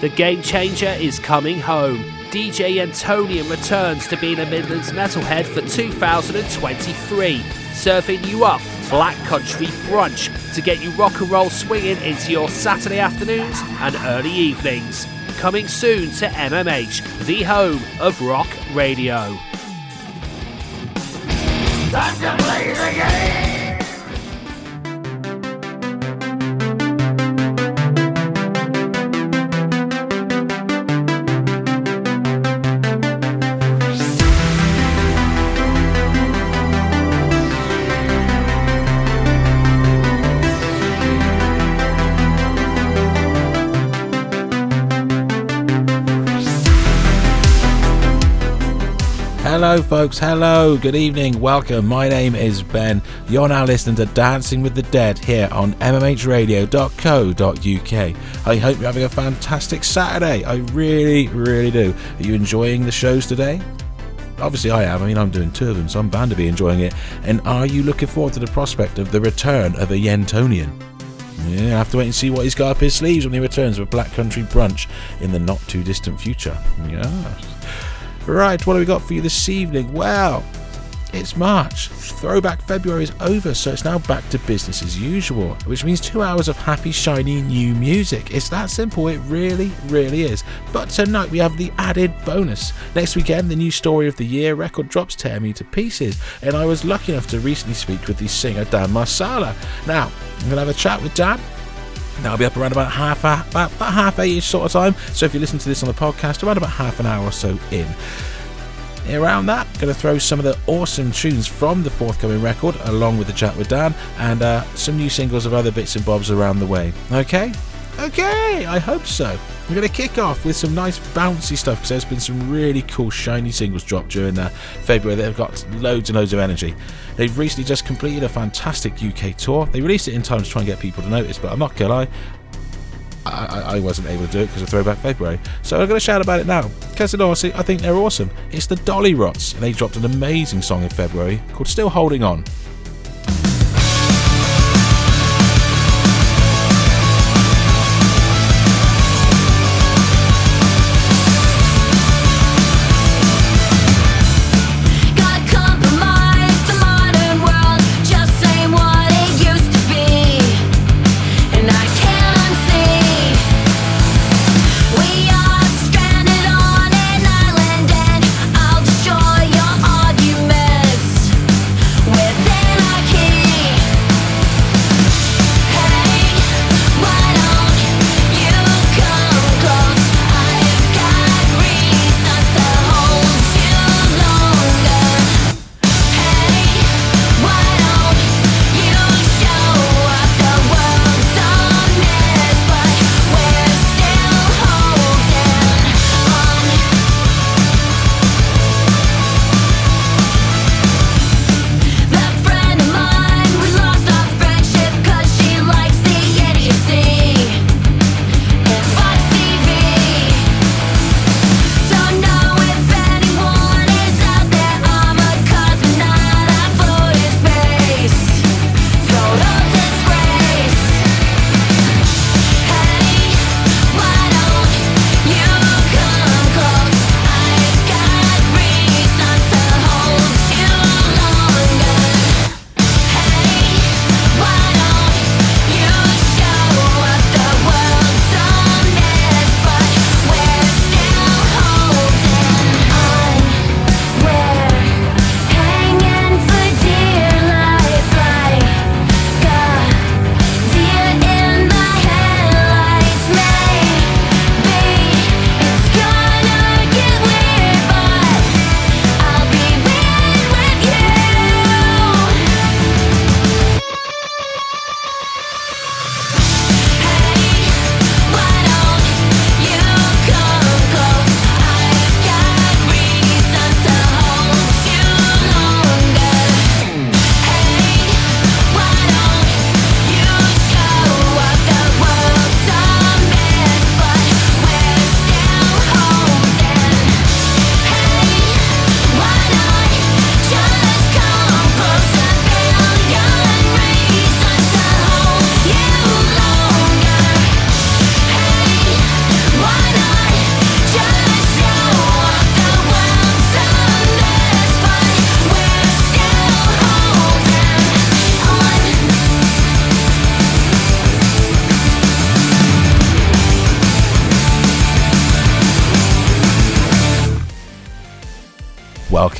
The game changer is coming home. DJ Antonian returns to being a Midlands metalhead for 2023, serving you up black country brunch to get you rock and roll swinging into your Saturday afternoons and early evenings. Coming soon to MMH, the home of rock radio. Time to play the game! Hello, folks. Hello. Good evening. Welcome. My name is Ben. You're now listening to Dancing with the Dead here on mmhradio.co.uk. I hope you're having a fantastic Saturday. I really, really do. Are you enjoying the shows today? Obviously, I am. I mean, I'm doing two of them, so I'm bound to be enjoying it. And are you looking forward to the prospect of the return of a Yentonian? Yeah, I have to wait and see what he's got up his sleeves when he returns with Black Country Brunch in the not too distant future. Yeah. Right, what have we got for you this evening? Well, it's March. Throwback February is over, so it's now back to business as usual, which means two hours of happy, shiny new music. It's that simple, it really, really is. But tonight we have the added bonus. Next weekend, the new story of the year record drops tear me to pieces, and I was lucky enough to recently speak with the singer Dan Marsala. Now, I'm to have a chat with Dan That'll be up around about half about, about half eight-ish sort of time. So if you listen to this on the podcast, around about half an hour or so in. Around that, going to throw some of the awesome tunes from the forthcoming record, along with the chat with Dan, and uh, some new singles of other bits and bobs around the way. Okay? Okay, I hope so. We're going to kick off with some nice bouncy stuff because there's been some really cool shiny singles dropped during uh, February They've got loads and loads of energy. They've recently just completed a fantastic UK tour. They released it in time to try and get people to notice, but I'm not gonna lie, I, I, wasn't able to do it because of Throwback February. So I'm going to shout about it now. Because honestly, I think they're awesome. It's the Dolly Dollyrots, and they dropped an amazing song in February called Still Holding On.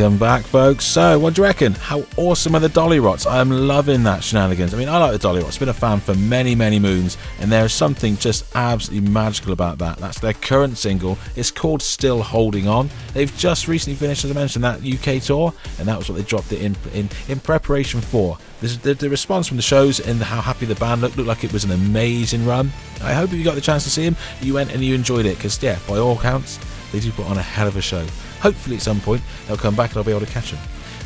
Welcome back, folks. So, what do you reckon? How awesome are the Dollyrots? I'm loving that shenanigans. I mean, I like the Dollyrots. Been a fan for many, many moons, and there's something just absolutely magical about that. That's their current single. It's called Still Holding On. They've just recently finished, as I mentioned, that UK tour, and that was what they dropped it in in, in preparation for. The, the, response from the shows and how happy the band looked looked like it was an amazing run. I hope you got the chance to see them, you went and you enjoyed it because, yeah, by all counts, they do put on a hell of a show. Hopefully, at some point, they'll come back and I'll be able to catch them.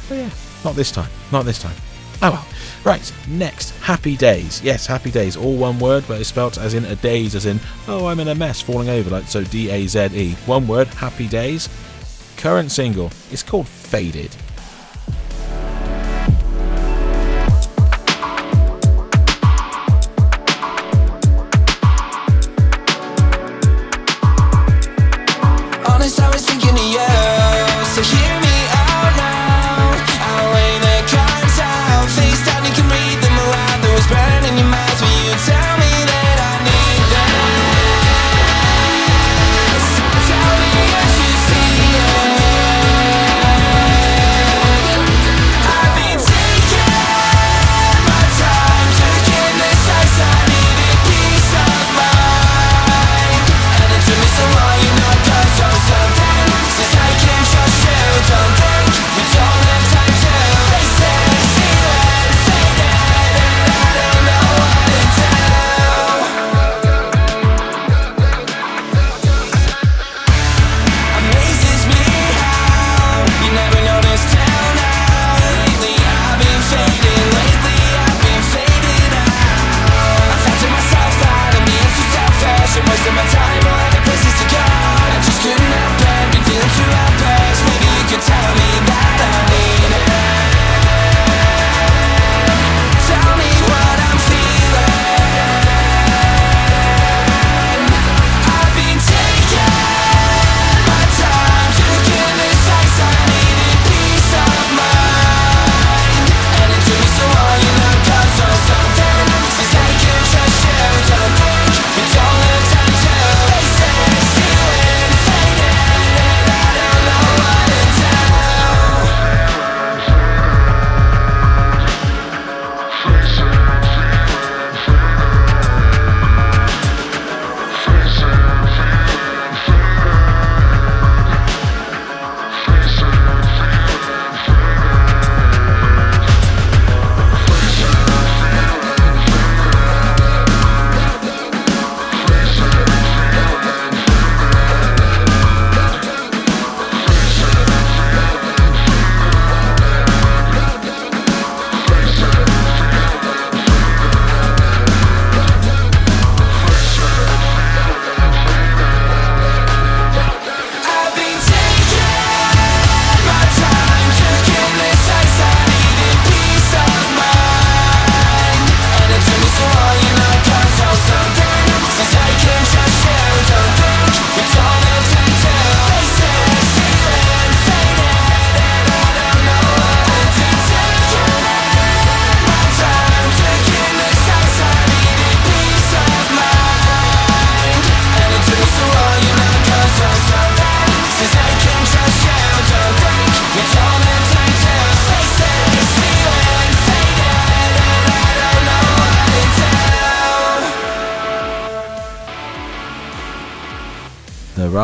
But yeah, not this time. Not this time. Oh well. Right, next, Happydaze. Yes, Happydaze, all one word, but it's spelt as in a daze, as in, oh, I'm in a mess, falling over, like so D A Z E. One word, Happydaze. Current single, it's called Faded.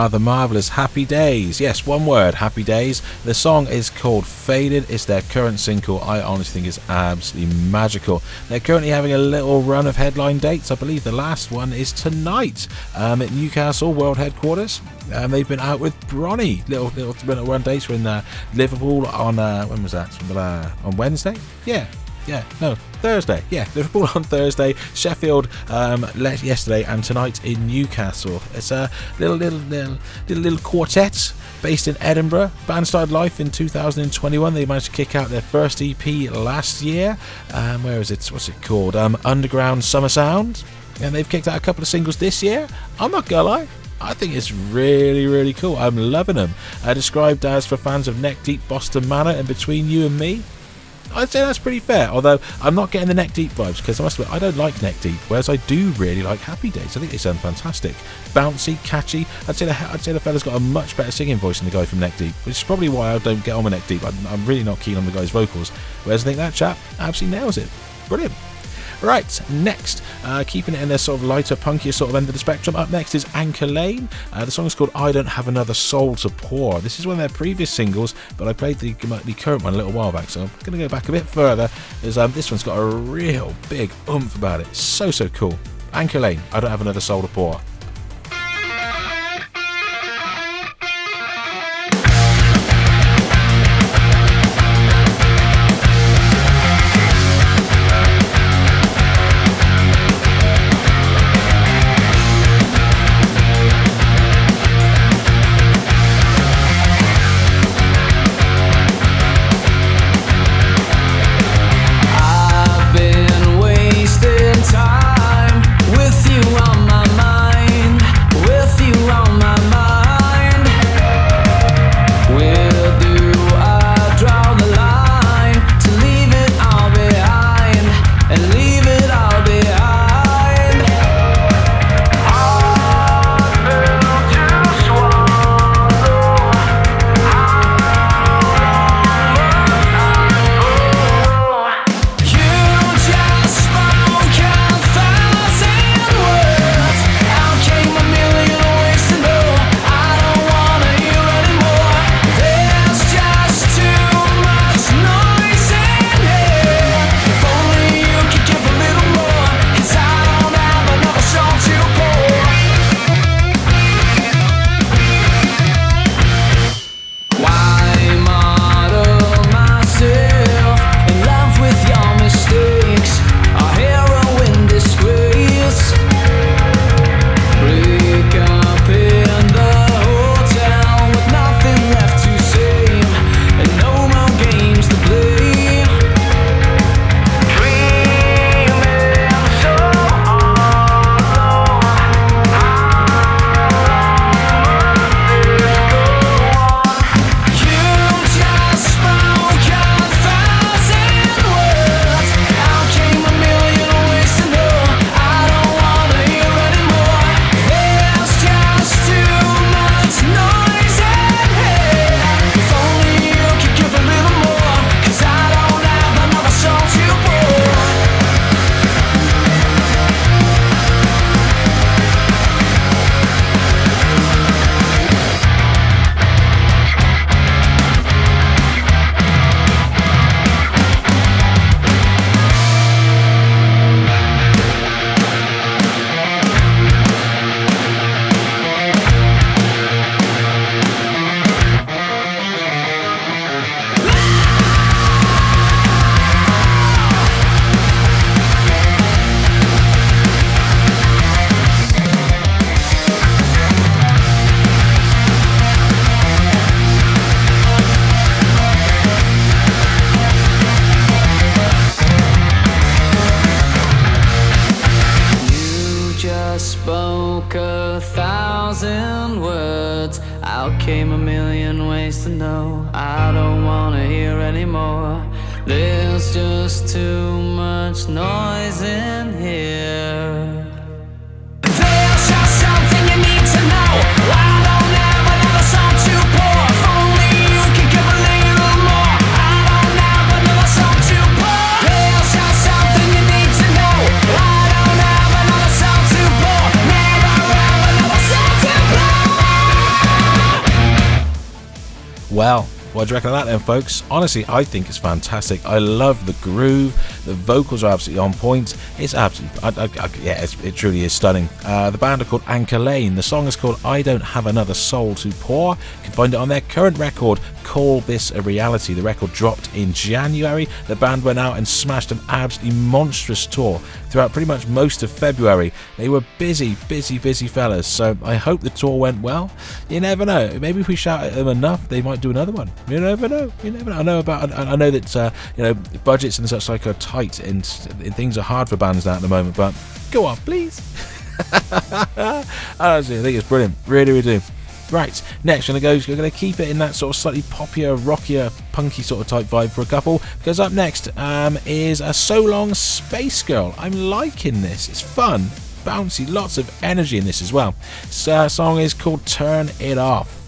The marvellous Happydaze. Yes, one word, Happydaze. The song is called Faded. It's their current single. I honestly think is absolutely magical. They're currently having a little run of headline dates. I believe the last one is tonight um, at Newcastle World Headquarters. Um, they've been out with Bronny. Little little, little run dates. We're in uh, Liverpool on uh, when was that? Uh, on Wednesday? Yeah, yeah, no, Thursday. Yeah, Liverpool on Thursday, Sheffield um, yesterday, and tonight in Newcastle. It's a little, little, little, little, little quartet based in Edinburgh. Band started life in 2021. They managed to kick out their first EP last year. Um, where is it? What's it called? Um, Underground Summer Sound. And they've kicked out a couple of singles this year. I'm not gonna lie. I think it's really, really cool. I'm loving them. Uh, described as for fans of neck deep Boston Manor and between you and me, I'd say that's pretty fair. Although I'm not getting the neck deep vibes because I must admit I don't like neck deep, whereas I do really like Happydaze. I think they sound fantastic, bouncy, catchy. I'd say the I'd say the fella's got a much better singing voice than the guy from Neck Deep, which is probably why I don't get on with Neck Deep. I'm, I'm really not keen on the guy's vocals, whereas I think that chap absolutely nails it. Brilliant. Right, next, uh, keeping it in a sort of lighter, punkier sort of end of the spectrum. Up next is Anchor Lane. Uh, the song is called I Don't Have Another Soul to Pour. This is one of their previous singles, but I played the, the current one a little while back, so I'm going to go back a bit further. As um, this one's got a real big oomph about it. So, so cool. Anchor Lane, I Don't Have Another Soul to Pour. Folks? Honestly, I think it's fantastic. I love the groove. The vocals are absolutely on point. It's absolutely, I, I, I, yeah, it truly is stunning. Uh, the band are called Anchor Lane. The song is called I Don't Have Another Soul to Pour. You can find it on their current record, Call This a Reality. The record dropped in January. The band went out and smashed an absolutely monstrous tour throughout pretty much most of February. They were busy, busy, busy fellas. So I hope the tour went well. You never know. Maybe if we shout at them enough, they might do another one. You never know. You never know. I know about. I know that uh, you know budgets and such like are tight and, things are hard for bands now at the moment. But go on, please. Honestly, I think it's brilliant. Really, really do. Right, next we're gonna go. We're gonna keep it in that sort of slightly poppier, rockier, punky sort of type vibe for a couple. Because up next um, is a So Long Space Girl. I'm liking this. It's fun, bouncy, lots of energy in this as well. So, uh, song is called Turn It Off.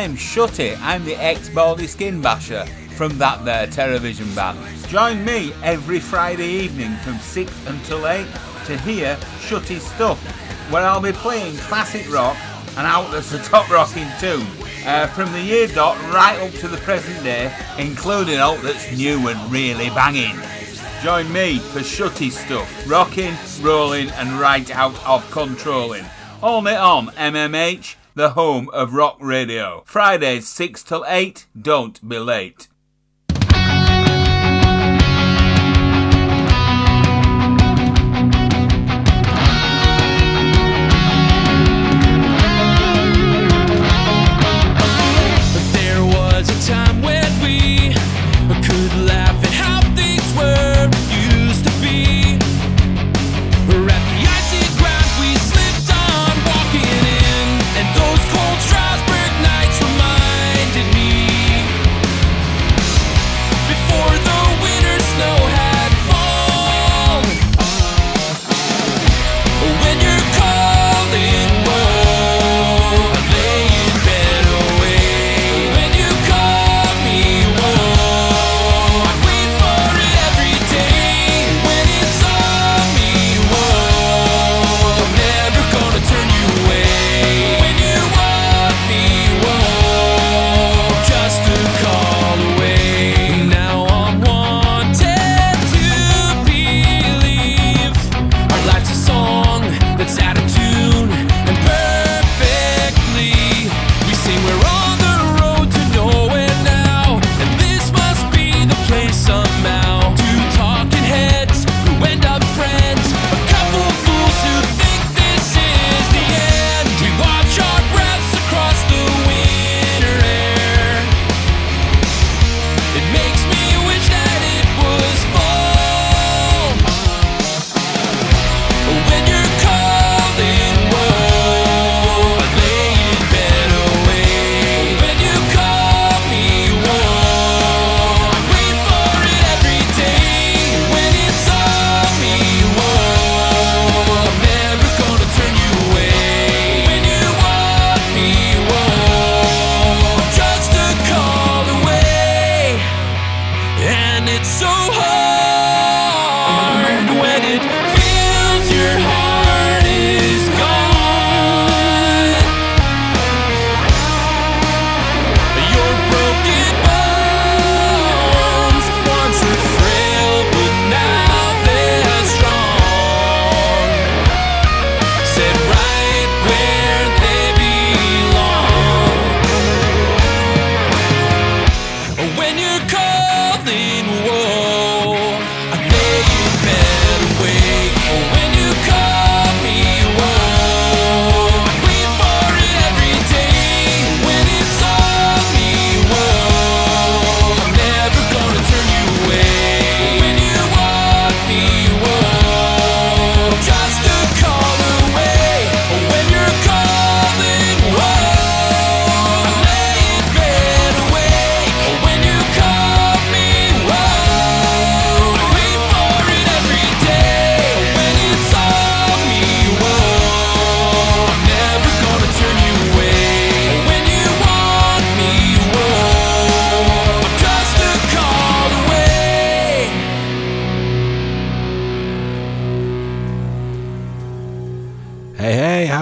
Name's Shutty. I'm the ex-Baldy Skin Basher from that there television band. Join me every Friday evening from 6 until 8 to hear Shutty Stuff, where I'll be playing classic rock and out outlets of top rocking too, uh, from the year dot right up to the present day, including outlets new and really banging. Join me for Shutty Stuff, rocking, rolling and right out of controlling. Only on MMH the home of rock radio. Fridays 6 till 8, don't be late.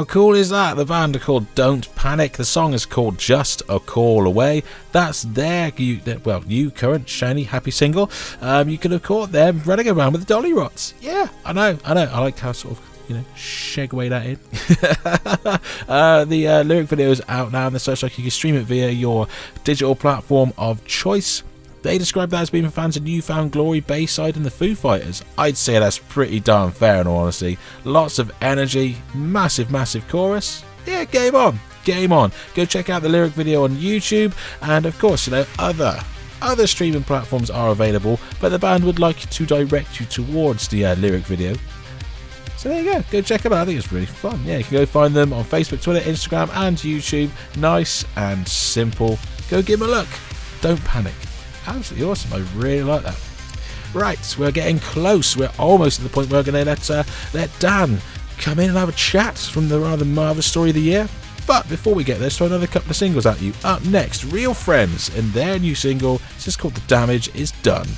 Cool is that? The band are called Don't Panic. The song is called Just a Call Away. That's their, you, well, new, current, shiny, happy single. Um, you could have caught them running around with the Dollyrots. Yeah, I know, I know. I like how sort of you know, segue that in. uh, the uh, lyric video is out now on the social. You can stream it via your digital platform of choice. They describe that as being fans of New Found Glory, Bayside, and the Foo Fighters. I'd say that's pretty darn fair in all honesty. Lots of energy, massive, massive chorus. Yeah, game on, game on. Go check out the lyric video on YouTube, and of course, you know, other other streaming platforms are available, but the band would like to direct you towards the uh, lyric video. So there you go. Go check them out. I think it's really fun. Yeah, you can go find them on Facebook, Twitter, Instagram, and YouTube. Nice and simple. Go give them a look. Don't panic absolutely awesome. I really like that. Right, we're getting close. We're almost at the point where we're going to let uh, let Dan come in and have a chat from the rather marvelous story of the year. But before we get there, let's throw another couple of singles at you. Up next, Real Friends and their new single. This is called "The Damage Is Done."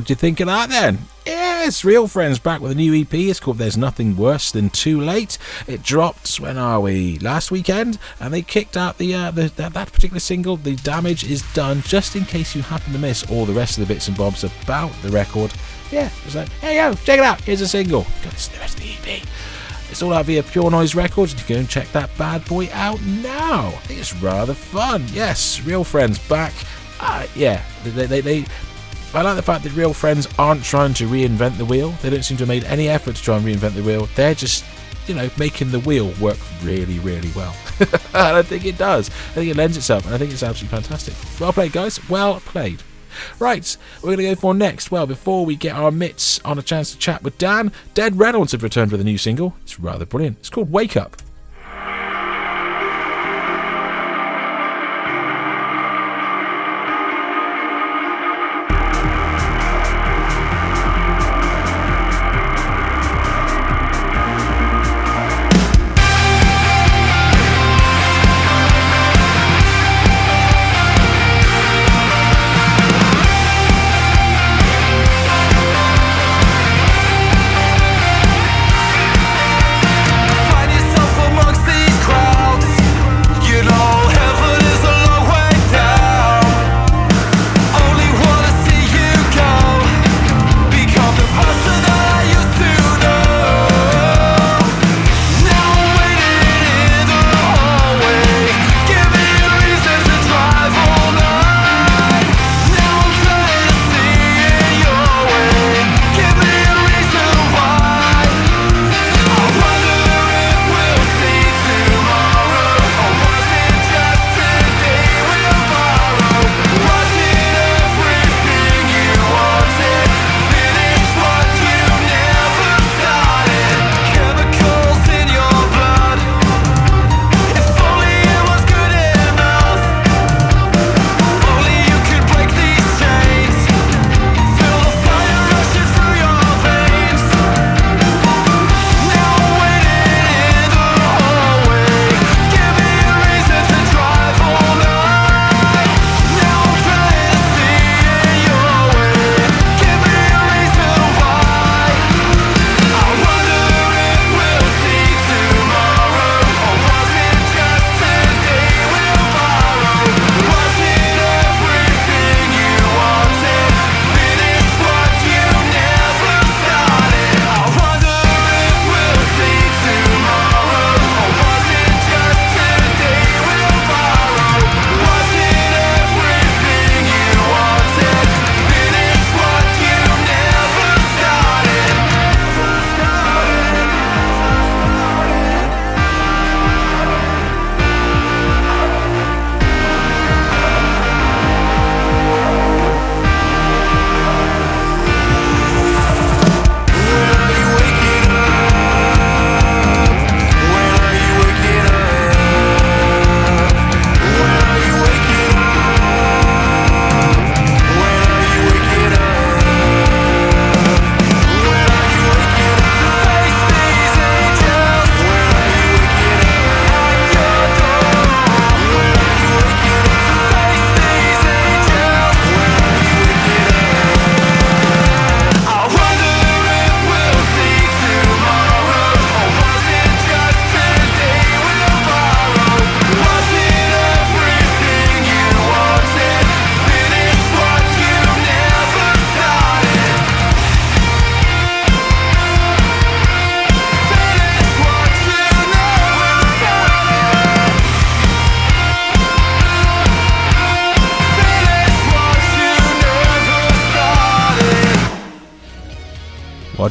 What do you think of that then? Yes, Real Friends back with a new EP. It's called There's Nothing Worse Than Too Late. It dropped, when are we? Last weekend, and they kicked out the, uh, the that, that particular single, The Damage Is Done, just in case you happen to miss all the rest of the bits and bobs about the record. Yeah, it's like, hey yo, check it out, here's a single. Got the rest of the EP. It's all out via Pure Noise Records. You can go and check that bad boy out now. It's rather fun. Yes, Real Friends back. Uh, yeah, they, they, they, I like the fact that Real Friends aren't trying to reinvent the wheel. They don't seem to have made any effort to try and reinvent the wheel. They're just, you know, making the wheel work really, really well. and I think it does. I think it lends itself, and I think it's absolutely fantastic. Well played, guys. Well played. Right, we're going to go for next. Well, before we get our mitts on a chance to chat with Dan, Dead Reynolds have returned with a new single. It's rather brilliant. It's called Wake Up.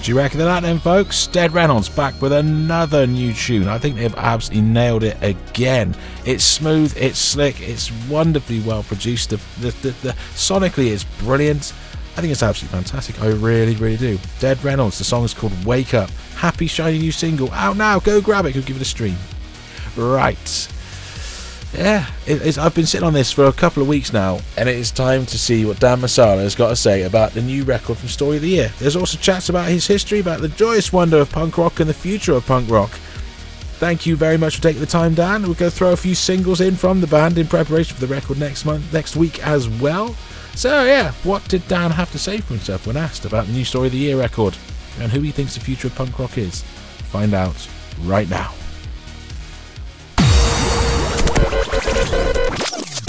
You reckon that then, folks? Dead Reynolds back with another new tune. I think they've absolutely nailed it again. It's smooth, it's slick, it's wonderfully well produced. The, the, the, the sonically, it's brilliant. I think it's absolutely fantastic. I really, really do. Dead Reynolds. The song is called Wake Up. Happy shiny new single out now. Go grab it. Go give it a stream. Right yeah, it, I've been sitting on this for a couple of weeks now, and it is time to see what Dan Marsala has got to say about the new record from Story of the Year. There's also chats about his history, about the joyous wonder of punk rock and the future of punk rock. Thank you very much for taking the time, Dan. We're going to throw a few singles in from the band in preparation for the record next month, next week as well. So, yeah, what did Dan have to say for himself when asked about the new Story of the Year record and who he thinks the future of punk rock is? Find out right now.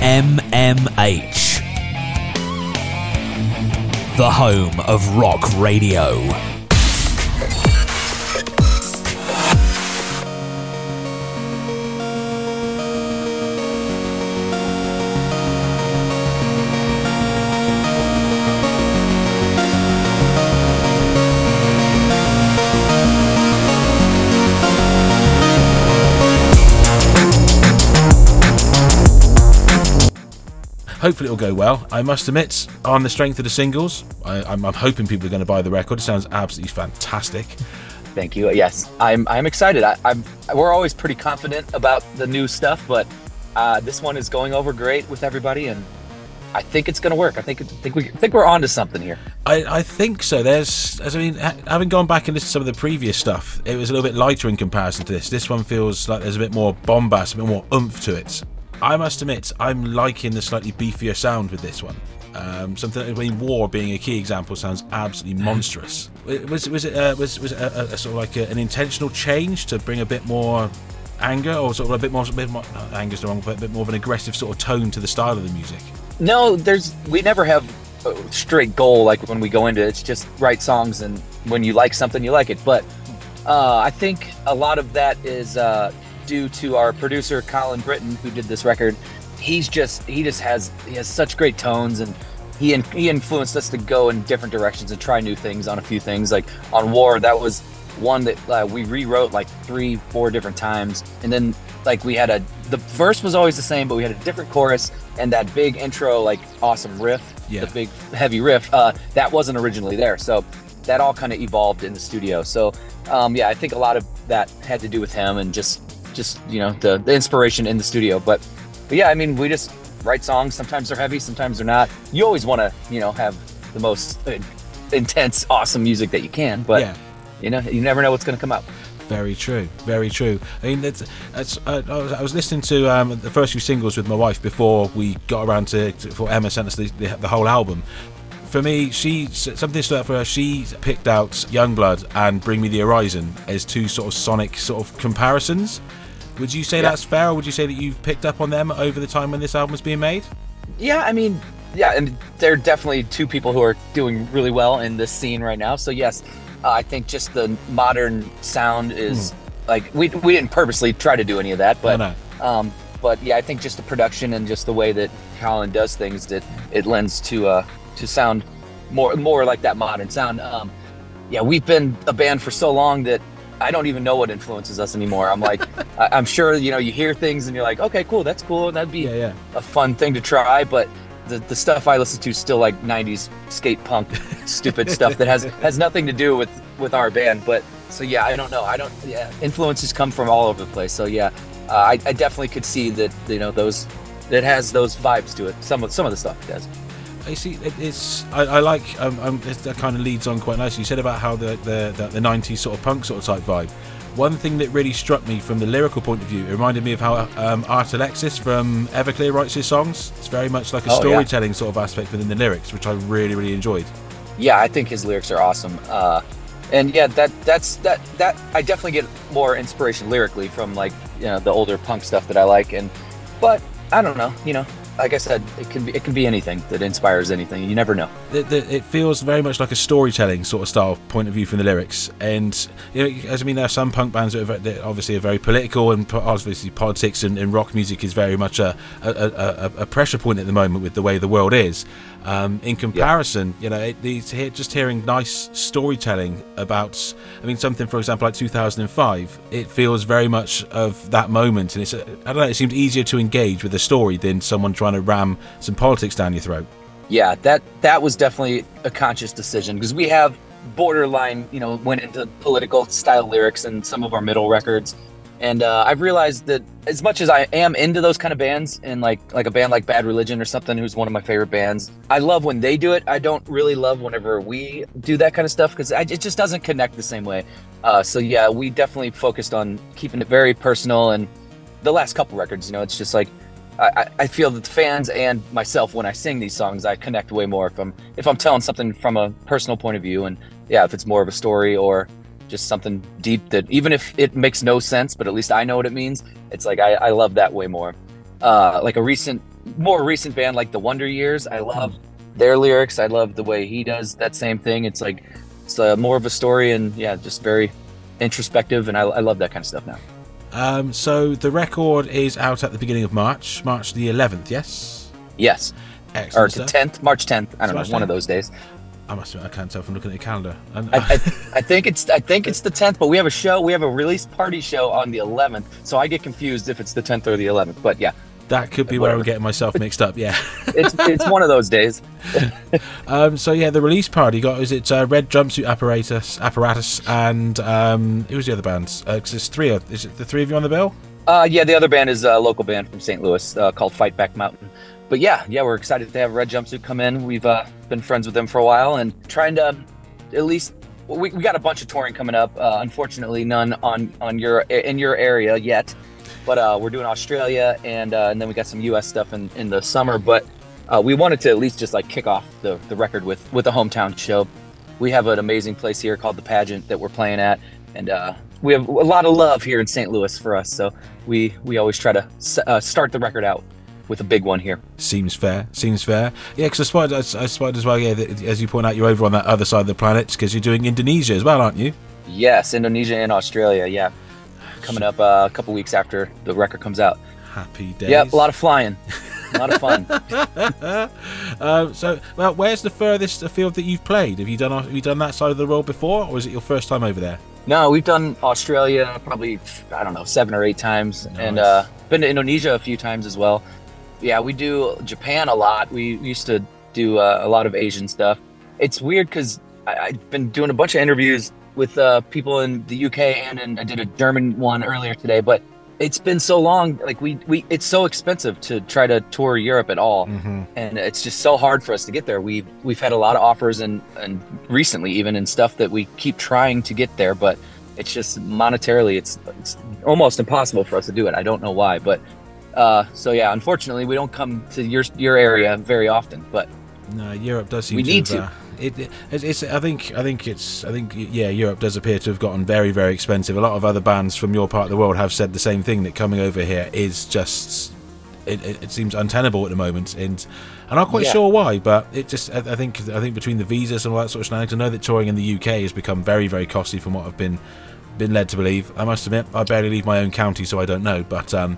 MMH. The home of rock radio. Hopefully it'll go well. I must admit, on the strength of the singles, I, I'm, I'm hoping people are going to buy the record. It sounds absolutely fantastic. Thank you. Yes, I'm. I'm excited. I, I'm. We're always pretty confident about the new stuff, but uh, this one is going over great with everybody, and I think it's going to work. I think. I think we. I think we're onto something here. I, I think so. There's, as I mean, having gone back and listened to some of the previous stuff, it was a little bit lighter in comparison to this. This one feels like there's a bit more bombast, a bit more oomph to it. I must admit, I'm liking the slightly beefier sound with this one. Um, something I mean, War being a key example sounds absolutely monstrous. Was was it uh, was was it a, a, sort of like a, an intentional change to bring a bit more anger, or sort of a bit more, a bit more not anger's the wrong, but a bit more of an aggressive sort of tone to the style of the music? No, there's. We never have a straight goal like when we go into it. It's just write songs, and when you like something, you like it. But uh, I think a lot of that is uh, due to our producer Colin Brittain, who did this record. He's just he just has he has such great tones, and he in, he influenced us to go in different directions and try new things on a few things. Like on War, that was one that uh, we rewrote like three, four different times, and then like we had a the verse was always the same, but we had a different chorus and that big intro, like awesome riff, Yeah. the big heavy riff. Uh, that wasn't originally there, so that all kind of evolved in the studio. So um, yeah, I think a lot of that had to do with him and just just you know the, the inspiration in the studio. But, but yeah, I mean we just write songs. Sometimes they're heavy, sometimes they're not. You always want to you know have the most uh, intense, awesome music that you can, but yeah. you know you never know what's going to come out. Very true, very true. I mean, it's, it's, uh, I, was, I was listening to um, the first few singles with my wife before we got around to, to before Emma sent us the, the, the whole album. For me, she something stood out for her. She picked out Yungblud and Bring Me the Horizon as two sort of sonic sort of comparisons. Would you say Yeah. that's fair, or would you say that you've picked up on them over the time when this album was being made? Yeah, I mean, yeah, and they're definitely two people who are doing really well in this scene right now. So yes, uh, I think just the modern sound is like we we didn't purposely try to do any of that, but no, um, but yeah, I think just the production and just the way that Colin does things that it lends to uh to sound more more like that modern sound. Um, yeah, we've been a band for so long that I don't even know what influences us anymore. I'm like, I, I'm sure you know you hear things and you're like, okay, cool, that's cool, and that'd be yeah, yeah. a fun thing to try, but the, the stuff I listen to is still like 90s skate punk stupid stuff that has has nothing to do with with our band. But so yeah, I don't know. I don't. Yeah, influences come from all over the place. So yeah, uh, I, I definitely could see that you know those that has those vibes to it. Some of some of the stuff it does. I see. It's. I, I like. Um, um, it, that kind of leads on quite nicely. You said about how the the, the the '90s sort of punk sort of type vibe. One thing that really struck me from the lyrical point of view, it reminded me of how um, Art Alexakis from Everclear writes his songs. It's very much like a Oh, yeah. storytelling sort of aspect within the lyrics, which I really, really enjoyed. Yeah, I think his lyrics are awesome. Uh, and yeah, that that's that that I definitely get more inspiration lyrically from like you know the older punk stuff that I like. And but I don't know, you know, like I said, it can be it be anything that inspires anything. You never know. the, it feels very much like a storytelling sort of style point of view from the lyrics. And you know, as I mean, there are some punk bands that, are, that obviously are very political, and obviously politics and, and rock music is very much a, a, a- a pressure point at the moment with the way the world is. Um, in comparison, you know, it, here, just hearing nice storytelling about, I mean, something for example like 2005, it feels very much of that moment, and it's a, I don't know, it seems easier to engage with a story than someone trying to ram some politics down your throat. Yeah, that that was definitely a conscious decision because we have borderline, you know, went into political style lyrics in some of our middle records. And uh, I've realized that as much as I am into those kind of bands, and like like a band like Bad Religion or something, who's one of my favorite bands, I love when they do it. I don't really love whenever we do that kind of stuff because it just doesn't connect the same way. Uh, so yeah, we definitely focused on keeping it very personal. And the last couple records, you know, it's just like I, I feel that the fans and myself when I sing these songs, I connect way more if I'm if I'm telling something from a personal point of view, and yeah, if it's more of a story or just something deep that even if it makes no sense, but at least I know what it means. It's like I, I love that way more. Uh, like a recent, more recent band like the Wonder Years, I love their lyrics. I love the way he does that same thing. It's like it's uh, more of a story and yeah, just very introspective, and I, I love that kind of stuff now. Um, so the record is out at the beginning of March, March the 11th. Yes. Yes. Excellent. Or the 10th, March 10th. I don't March know, one 10th. of those days. I must admit, I can't tell from looking at the calendar. And I, I, I think it's I think it's the 10th, but we have a show. We have a release party show on the 11th, so I get confused if it's the 10th or the 11th. But yeah, that could be where I'm getting myself mixed up. Yeah. it's it's one of those days. Um, so yeah, the release party got is it uh, Red Jumpsuit Apparatus, Apparatus, and um, who's the other bands? Uh 'cause there's three. Of, is it the three of you on the bill? Uh, yeah, the other band is a local band from St. Louis uh, called Fight Back Mountain. But yeah, yeah, we're excited to have Red Jumpsuit come in. We've uh, been friends with them for a while and trying to at least we, we got a bunch of touring coming up. Uh, unfortunately, none on on your in your area yet. But uh, we're doing Australia and uh, and then we got some U.S. stuff in, in the summer. But uh, we wanted to at least just like kick off the, the record with with a hometown show. We have an amazing place here called the Pageant that we're playing at, and uh, we have a lot of love here in St. Louis for us. So we we always try to uh, start the record out with a big one here. Seems fair. Seems fair. Yeah, because I spotted, I, I spotted as well. Yeah, that, as you point out, you're over on that other side of the planet because you're doing Indonesia as well, aren't you? Yes, Indonesia and Australia. Yeah, coming up uh, a couple weeks after the record comes out. Happy days. Yep, a lot of flying, a lot of fun. Um, so, well, where's the furthest field that you've played? Have you done have you done that side of the world before, or is it your first time over there? No, we've done Australia probably I don't know seven or eight times, and uh, been to Indonesia a few times as well. Yeah, we do Japan a lot. We used to do uh, a lot of Asian stuff. It's weird because I've been doing a bunch of interviews with uh, people in the UK, and, and I did a German one earlier today. But it's been so long. Like we, we, it's so expensive to try to tour Europe at all Mm-hmm. and it's just so hard for us to get there. We've we've had a lot of offers and and recently even and stuff that we keep trying to get there, but it's just monetarily it's it's almost impossible for us to do it. I don't know why, but uh, so yeah, unfortunately we don't come to your your area very often. But No, Europe does seem We to. need have, to. uh, it, it, it's. I think. I think it's. I think. Yeah, Europe does appear to have gotten very, very expensive. A lot of other bands from your part of the world have said the same thing. That coming over here is just. It, it, it seems untenable at the moment, and I'm not quite Yeah. sure why. But it just. I, I think. I think between the visas and all that sort of shenanigans, I know that touring in the UK has become very, very costly from what I've been been led to believe. I must admit, I barely leave my own county, so I don't know. But um,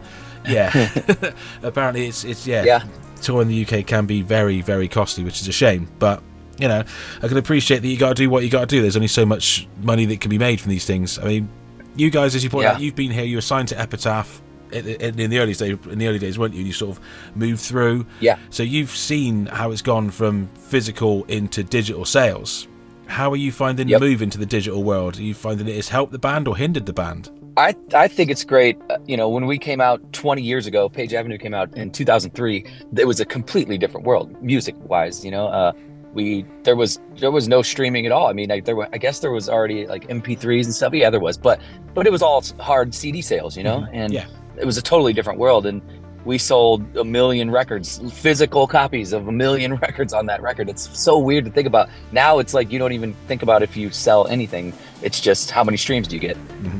yeah, apparently it's it's yeah, Yeah. tour in the UK can be very very costly, which is a shame. But you know, I can appreciate that you got to do what you got to do. There's only so much money that can be made from these things. I mean, you guys, as you point Yeah. out, you've been here. You were signed to Epitaph. In in- in the early days, in the early days, weren't you? You sort of moved through. Yeah. So you've seen how it's gone from physical into digital sales. How are you finding Yep. the move into the digital world? Are you finding it has helped the band or hindered the band? I I think it's great. Uh, you know, when we came out 20 years ago, Page Avenue came out in 2003. It was a completely different world, music wise. You know, uh, we there was there was no streaming at all. I mean, like, there were, I guess there was already like MP3s and stuff. Yeah, there was, but but it was all hard CD sales. You know, and Yeah. it was a totally different world. And we sold a million records, physical copies of a million records on that record. It's so weird to think about. Now it's like you don't even think about if you sell anything. It's just how many streams do you get.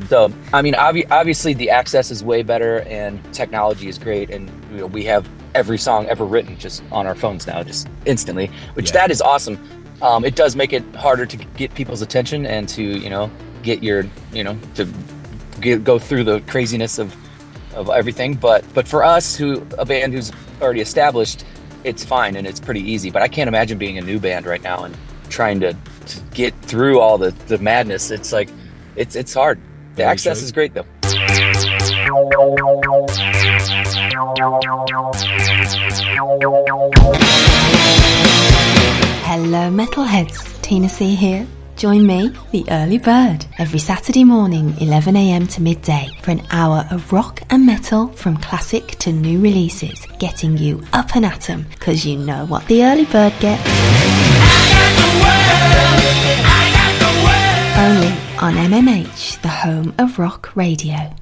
So, I mean, obvi- obviously the access is way better and technology is great. And, you know, we have every song ever written just on our phones now, just instantly, which Yeah. that is awesome. Um, it does make it harder to get people's attention and to, you know, get your, you know, to get, go through the craziness of, of everything. But, but for us who, a band who's already established, it's fine and it's pretty easy. But I can't imagine being a new band right now and trying to, to get through all the, the madness. It's like, it's, it's hard. The Very access true. is great though. Hello, metalheads. Tina C here. Join me, the early bird, every Saturday morning, 11am to midday, for an hour of rock and metal from classic to new releases, getting you up and at 'em, because you know what the early bird gets. Only on MMH, the home of rock radio.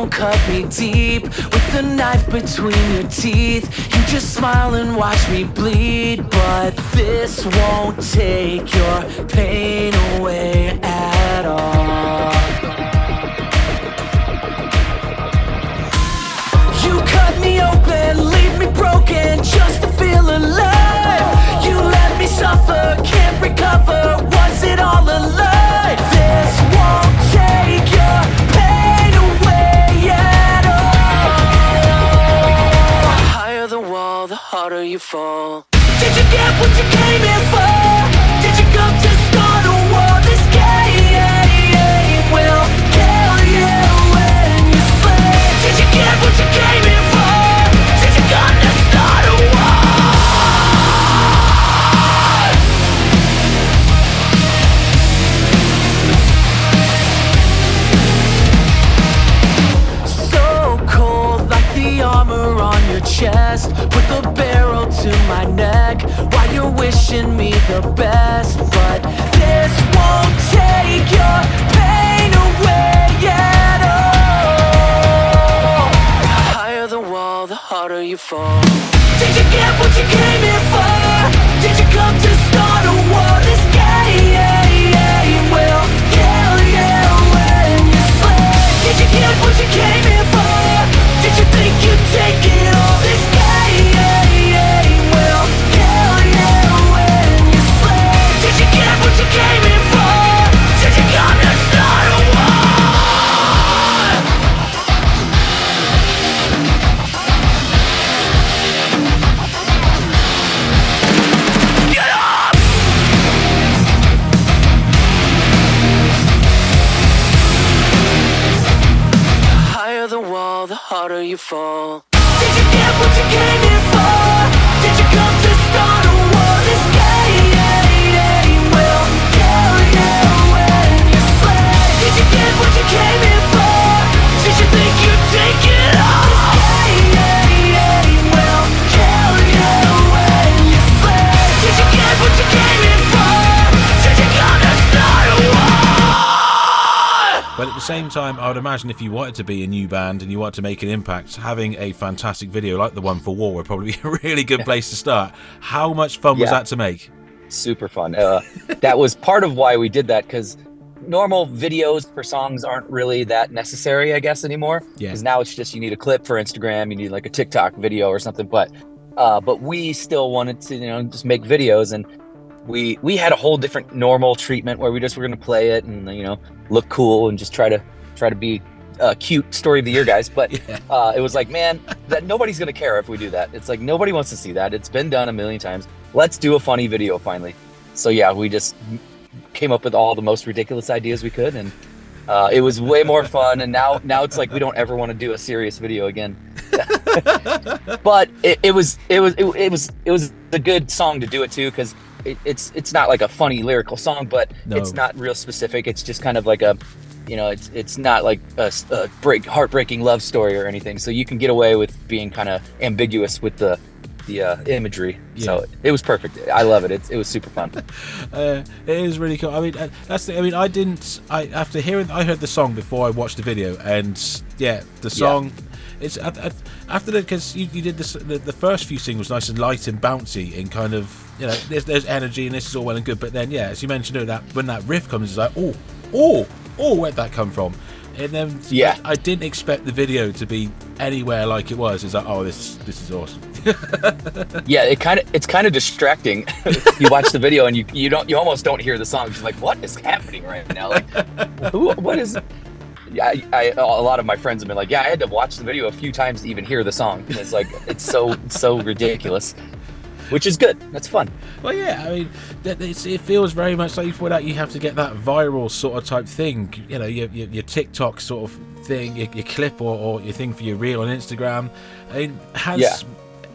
Don't cut me deep with a knife between your teeth. You just smile and watch me bleed, but this won't take your pain away at all. You cut me open, leave me broken just to feel alive. You let me suffer, can't recover. You fall. Did you get what you came here for? Neck While you're wishing me the best But this won't take your pain away at all The higher the wall, the harder you fall Did you get what you came here for? Did you come to start a war? This game will kill you when you sleep Did you get what you came here fall. But at the same time, I would imagine if you wanted to be a new band and you want to make an impact, having a fantastic video like the one for War would probably be a really good place to start. How much fun was that to make? super fun. Uh, that was part of why we did that because normal videos for songs aren't really that necessary, I guess, anymore. Yeah. Because now it's just you need a clip for Instagram, you need like a TikTok video or something. But uh, but we still wanted to, you know, just make videos, and we we had a whole different normal treatment where we just were gonna play it and you know look cool and just try to try to be uh, cute story of the year guys. But Yeah. uh, it was like, man, that nobody's gonna care if we do that. It's like nobody wants to see that. It's been done a million times. Let's do a funny video finally. So yeah, we just came up with all the most ridiculous ideas we could, and uh, it was way more fun. And now now it's like we don't ever want to do a serious video again. but it, it was it was it, it was it was a good song to do it to because it, it's it's not like a funny lyrical song, but No. it's not real specific. It's just kind of like a you know it's it's not like a break heartbreaking love story or anything. So you can get away with being kind of ambiguous with the the uh, imagery. So it was perfect. I love it. It's, it was super fun. Uh, it is really cool. I mean, uh, that's. The, I mean, I didn't. I after hearing, I heard the song before I watched the video, and yeah, the song. It's at- at- after the because you, you did this, the, the first few singles nice and light and bouncy and kind of you know there's there's energy and this is all well and good, but then yeah, as you mentioned, oh, that when that riff comes, it's like oh oh oh where'd that come from? And then Yeah. I, I didn't expect the video to be anywhere like it was. It's like oh this this is awesome. yeah, it kind of it's kind of distracting. you watch the video and you you don't you almost don't hear the song. You're like, what is happening right now? Like, who? What is? Yeah, I, I a lot of my friends have been like, yeah, I had to watch the video a few times to even hear the song. And it's like it's so so ridiculous, which is good. That's fun. Well, yeah, I mean, it's, it feels very much like you point out. You have to get that viral sort of type thing. You know, your, your, your TikTok sort of thing, your, your clip or, or your thing for your reel on Instagram. I mean, has Yeah.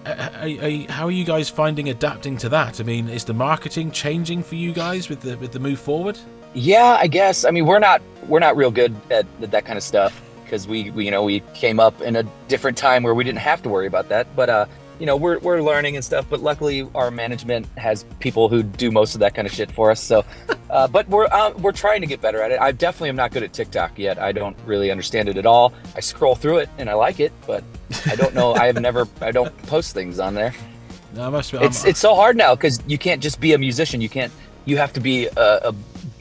uh, are, are, how are you guys finding adapting to that? I mean, is the marketing changing for you guys with the with the move forward? Yeah, I guess. I mean, we're not we're not real good at th- that kind of stuff because we, we you know we came up in a different time where we didn't have to worry about that. But uh, you know we're we're learning and stuff. But luckily, our management has people who do most of that kind of shit for us. So, uh, but we're uh, we're trying to get better at it. I definitely am not good at TikTok yet. I don't really understand it at all. I scroll through it and I like it, but I don't know. I have never. I don't post things on there. No, I must be, It's I'm- it's so hard now because you can't just be a musician. You can't. You have to be a, a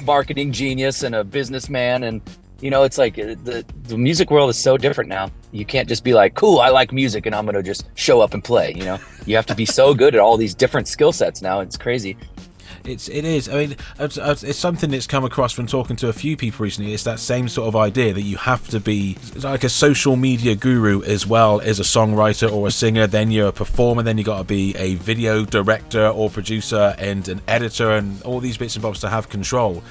marketing genius and a businessman, and you know it's like uh, the the music world is so different now. You can't just be like, "Cool, I like music, and I'm gonna just show up and play." You know, you have to be so good at all these different skill sets now. It's crazy. It's it is. I mean, it's, it's something that's come across from talking to a few people recently. It's that same sort of idea that you have to be like a social media guru as well as a songwriter or a singer. Then you're a performer. Then you got to be a video director or producer and an editor and all these bits and bobs to have control.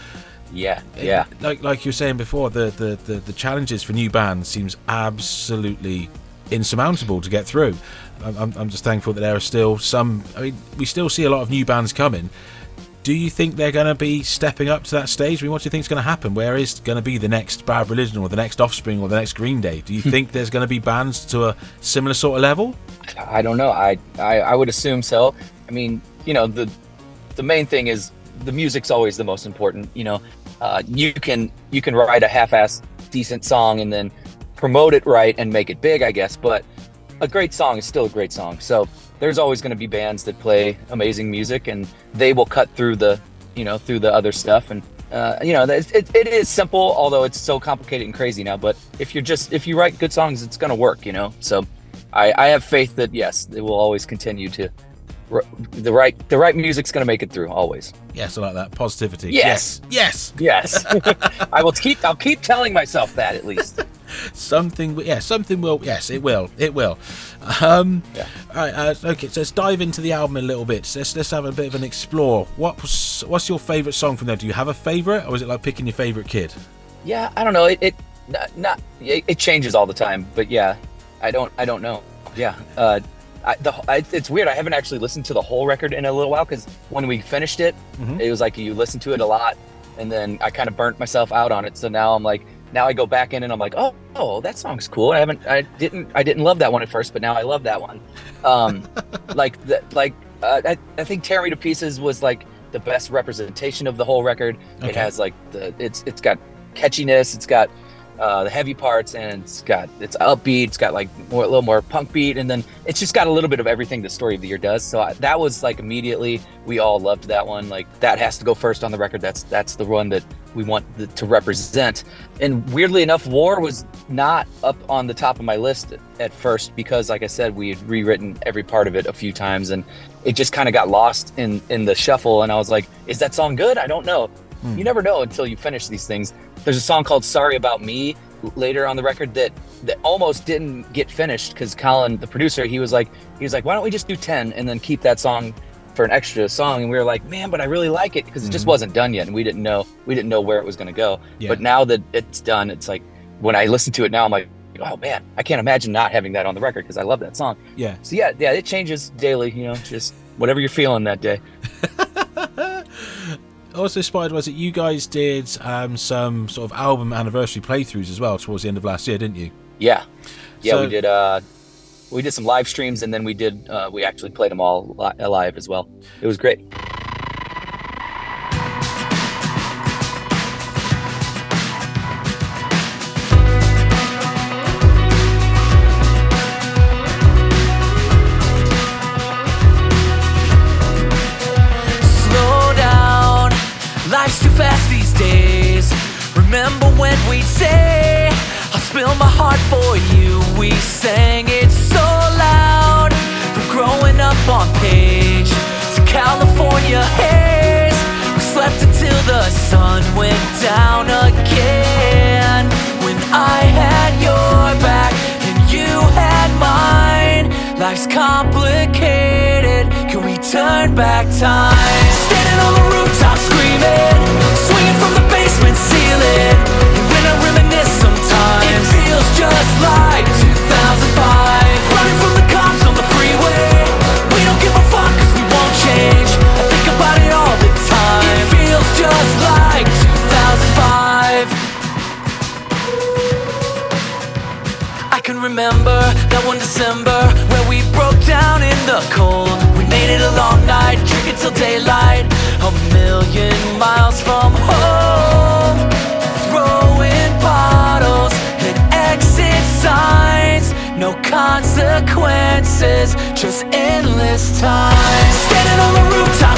Yeah, eh, yeah. Like like you were saying before, the the the, the challenges for new bands seems absolutely insurmountable to get through. I'm, I'm- I'm just thankful that there are still some. I mean, we still see a lot of new bands coming. Do you think they're going to be stepping up to that stage? I mean, what do you think is going to happen? Where is going to be the next Bad Religion or the next Offspring or the next Green Day? Do you hmm. think there's going to be bands to a similar sort of level? I don't know. I, I I would assume so. I mean, you know, the the main thing is the music's always the most important. You know, uh, you can you can write a half-ass decent song and then promote it right and make it big, I guess. But a great song is still a great song. So there's always going to be bands that play amazing music, and they will cut through the you know through the other stuff and. Uh, you know, it, it, it is simple, although it's so complicated and crazy now. But if you're just if you write good songs, it's gonna work. You know, so I, I have faith that yes, it will always continue to the right the right music's going to make it through always. Yes, I like that positivity. Yes. yes. Yes, I will keep I'll keep telling myself that at least. Something, yeah, something will. Yes, it will. It will. Um, Yeah. All right. Uh, okay. So let's dive into the album a little bit. So let's let's have a bit of an explore. What was, what's your favorite song from there? Do you have a favorite, or is it like picking your favorite kid? Yeah, I don't know. It, it not, not it, it changes all the time, but yeah, I don't I don't know. Yeah, uh, I, the I, it's weird. I haven't actually listened to the whole record in a little while because when we finished it, Mhm. it was like you listen to it a lot, and then I kind of burnt myself out on it. So now I'm like, now I go back in and I'm like, oh, oh, that song's cool. I haven't, I didn't, I didn't love that one at first, but now I love that one. Um, like the, like uh, I, I think "Tear Me to Pieces" was like the best representation of the whole record. It has like the, it's it's got catchiness, it's got uh, the heavy parts, and it's got it's upbeat. It's got like more, a little more punk beat, and then it's just got a little bit of everything the story of the year does. So I, that was like immediately we all loved that one. Like that has to go first on the record. That's that's the one that we want the, to represent. And weirdly enough, War was not up on the top of my list at first because, like I said, we had rewritten every part of it a few times, and it just kind of got lost in in the shuffle. And I was like, is that song good? I don't know. Hmm. You never know until you finish these things. There's a song called "Sorry About Me" later on the record that that almost didn't get finished because Colin, the producer, he was like, he was like, why don't we just do ten and then keep that song for an extra song? And we were like, man, but I really like it because it just Mhm. wasn't done yet, and we didn't know we didn't know where it was going to go. Yeah. But now that it's done, it's like when I listen to it now, I'm like, oh man, I can't imagine not having that on the record because I love that song. Yeah. So yeah, yeah, it changes daily. You know, just whatever you're feeling that day. Also inspired was that you guys did um, some sort of album anniversary playthroughs as well towards the end of last year, didn't you? Yeah, yeah, So- we did. uh We did some live streams, and then we did. uh We actually played them all li- live as well. It was great. Down again. When I had your back and you had mine. Life's complicated. Can we turn back time? Standing on the rooftop remember that one December where we broke down in the cold. We made it a long night, drinking till daylight, a million miles from home. Throwing bottles at exit signs, no consequences, just endless time. Standing on the rooftop.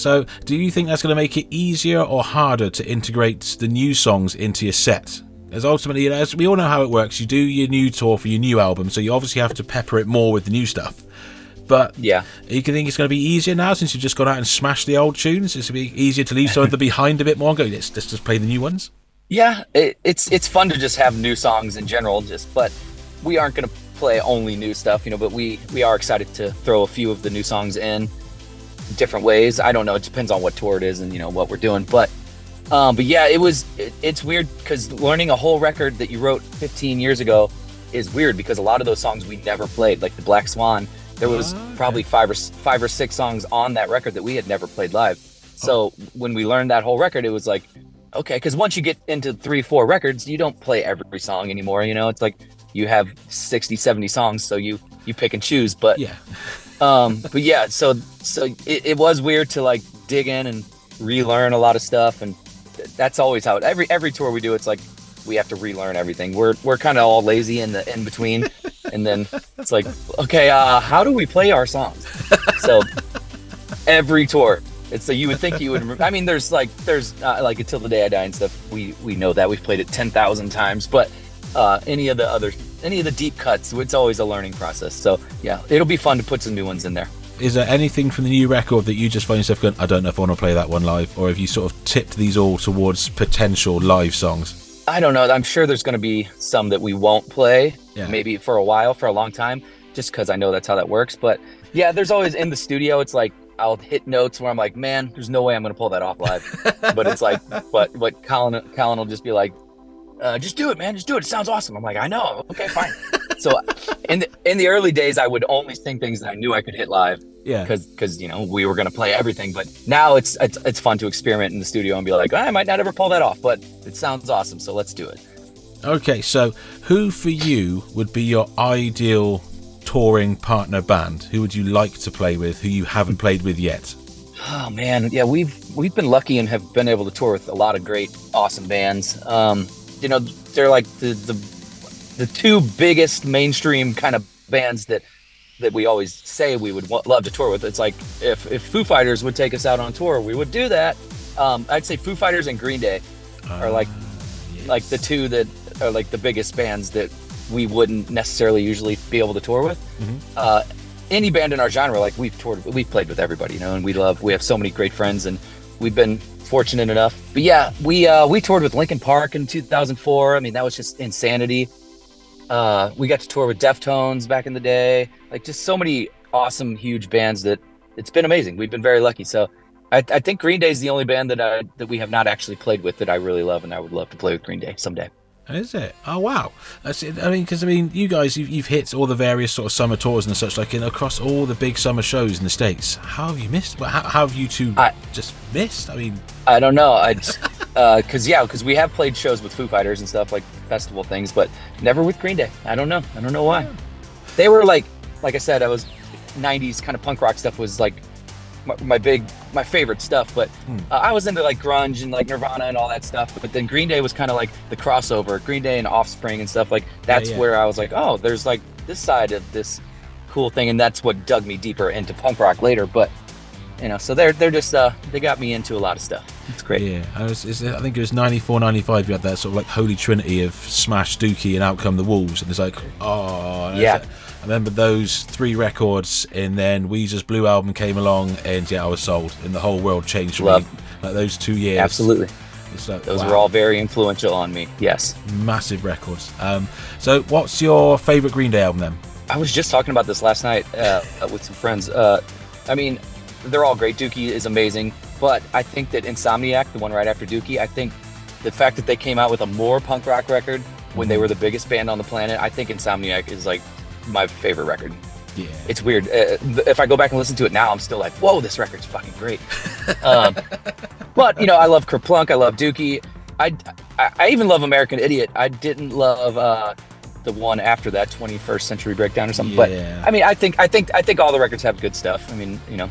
So, do you think that's going to make it easier or harder to integrate the new songs into your set? As ultimately, as we all know how it works, you do your new tour for your new album, so you obviously have to pepper it more with the new stuff. But Yeah. you can think it's going to be easier now since you've just gone out and smashed the old tunes. It's going to be easier to leave some of them behind a bit more and go, let's, let's just play the new ones. Yeah, it, it's it's fun to just have new songs in general. Just but we aren't gonna play only new stuff, you know. But we we are excited to throw a few of the new songs in different ways. I don't know. It depends on what tour it is and you know what we're doing. But um, but yeah, it was it, it's weird because learning a whole record that you wrote 15 years ago is weird because a lot of those songs we never played, like the Black Swan. There was probably five or five or six songs on that record that we had never played live. So when we learned that whole record, it was like, okay, because once you get into three, four records, you don't play every song anymore. You know, it's like you have 60, 70 songs, so you you pick and choose. But Yeah. um, but yeah, so so it, it was weird to like dig in and relearn a lot of stuff, and th- that's always how it, every every tour we do. It's like we have to relearn everything. We're we're kind of all lazy in the in between, and then it's like, okay, uh, how do we play our songs? So every tour. It's so you would think you would. I mean, there's like there's uh, like until the day I die and stuff. We we know that we've played it ten thousand times, but uh, any of the other any of the deep cuts, it's always a learning process. So yeah, it'll be fun to put some new ones in there. Is there anything from the new record that you just find yourself going, I don't know if I want to play that one live? Or have you sort of tipped these all towards potential live songs? I don't know. I'm sure there's going to be some that we won't play, Yeah. maybe for a while, for a long time, just because I know that's how that works. But yeah, there's always in the studio. It's like I'll hit notes where I'm like, man, there's no way I'm going to pull that off live. but it's like, but what Colin, Colin will just be like, uh, just do it, man, just do it. It sounds awesome. I'm like, I know. Okay, fine. so in the in the early days, I would only sing things that I knew I could hit live Yeah. because because you know we were gonna play everything. But now it's, it's it's fun to experiment in the studio and be like, I might not ever pull that off, but it sounds awesome. So let's do it. Okay, so who for you would be your ideal touring partner band? Who would you like to play with who you haven't played with yet? Oh man, yeah, we've we've been lucky and have been able to tour with a lot of great, awesome bands. Um, you know, they're like the the the two biggest mainstream kind of bands that that we always say we would love to tour with. It's like if if Foo Fighters would take us out on tour, we would do that. Um, I'd say Foo Fighters and Green Day are like like the two that are like the biggest bands that we wouldn't necessarily usually be able to tour with. Uh, any band in our genre, like we've toured, we've played with everybody, you know, and we love. We have so many great friends, and we've been fortunate enough. But yeah, we uh, we toured with Linkin Park in 2004. I mean, that was just insanity. Uh, we got to tour with Deftones back in the day. Like just so many awesome, huge bands that it's been amazing. We've been very lucky. So. I, I think Green Day is the only band that I, that we have not actually played with that I really love, and I would love to play with Green Day someday. Is it? Oh wow! That's it. I mean, because I mean, you guys, you've, you've hit all the various sort of summer tours and such, like in across all the big summer shows in the states. How have you missed? Well, how, how have you two I- just missed? I mean, I don't know. I just, uh, yeah, cause we have played shows with Foo Fighters and stuff like festival things, but never with Green Day. I don't know. I don't know why. They were like, like I said, I was 90s kind of punk rock stuff was like my, my big my favorite stuff. But Hmm. uh, I was into like grunge and like Nirvana and all that stuff. But then Green Day was kind of like the crossover. Green Day and Offspring and stuff like that's yeah. where I was like, oh, there's like this side of this cool thing, and that's what dug me deeper into punk rock later. But you know, so they're they're just uh they got me into a lot of stuff. It's great. Yeah, I, was, I think it was 94, 95. You had that sort of like holy trinity of Smash, Dookie, and Out Come the Wolves, and it's like, oh, Yeah. I remember those three records, and then Weezer's Blue album came along, and yeah, I was sold, and the whole world changed for Love. me. Like those two years, Absolutely, like, those wow, were all very influential on me. Yes. massive records. Um, so, what's your favorite Green Day album then? I was just talking about this last night uh, with some friends. Uh, I mean, they're all great. Dookie is amazing, but I think that Insomniac, the one right after Dookie, I think the fact that they came out with a more punk rock record when they were the biggest band on the planet, I think Insomniac is like my favorite record. Yeah, It's weird. Uh, if I go back and listen to it now, I'm still like, whoa, this record's fucking great. um, but you know, I love Kerplunk. I love Dookie. I, I, I even love American Idiot. I didn't love uh, the one after that, 21st Century Breakdown or something. Yeah. But I mean, I think I think I think all the records have good stuff. I mean, you know,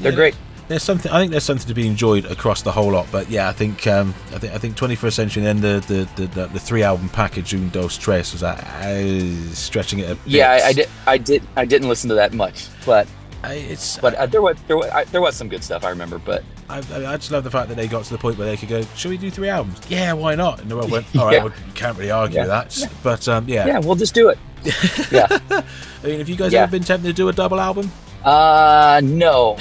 they're Yeah. great. There's something. I think there's something to be enjoyed across the whole lot. But yeah, I think um, I think I think 21st century and then the the, the, the three album package, Un Dos Tres, was that uh, stretching it a bit. Yeah, I, I did. I did. I didn't listen to that much, but I- It's but uh, there was there was, I, there was some good stuff I remember. But I, I just love the fact that they got to the point where they could go, "Should we do three albums?" Yeah, why not? And the world went, "All right, Yeah. well, you can't really argue Yeah. that." But um, yeah. yeah, we'll just do it. yeah. I mean, have you guys Yeah. ever been tempted to do a double album? Uh, no,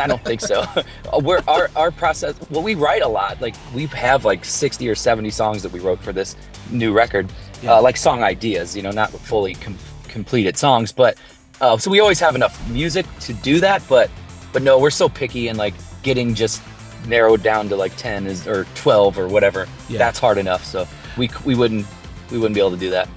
I don't think so. We're our our process. Well, we write a lot. Like we have like sixty or seventy songs that we wrote for this new record. Yeah. Uh, like song ideas, you know, not fully com- completed songs, but uh, so we always have enough music to do that. But but no, we're so picky and like getting just narrowed down to like ten is or twelve or whatever. Yeah. That's hard enough. So we we wouldn't we wouldn't be able to do that.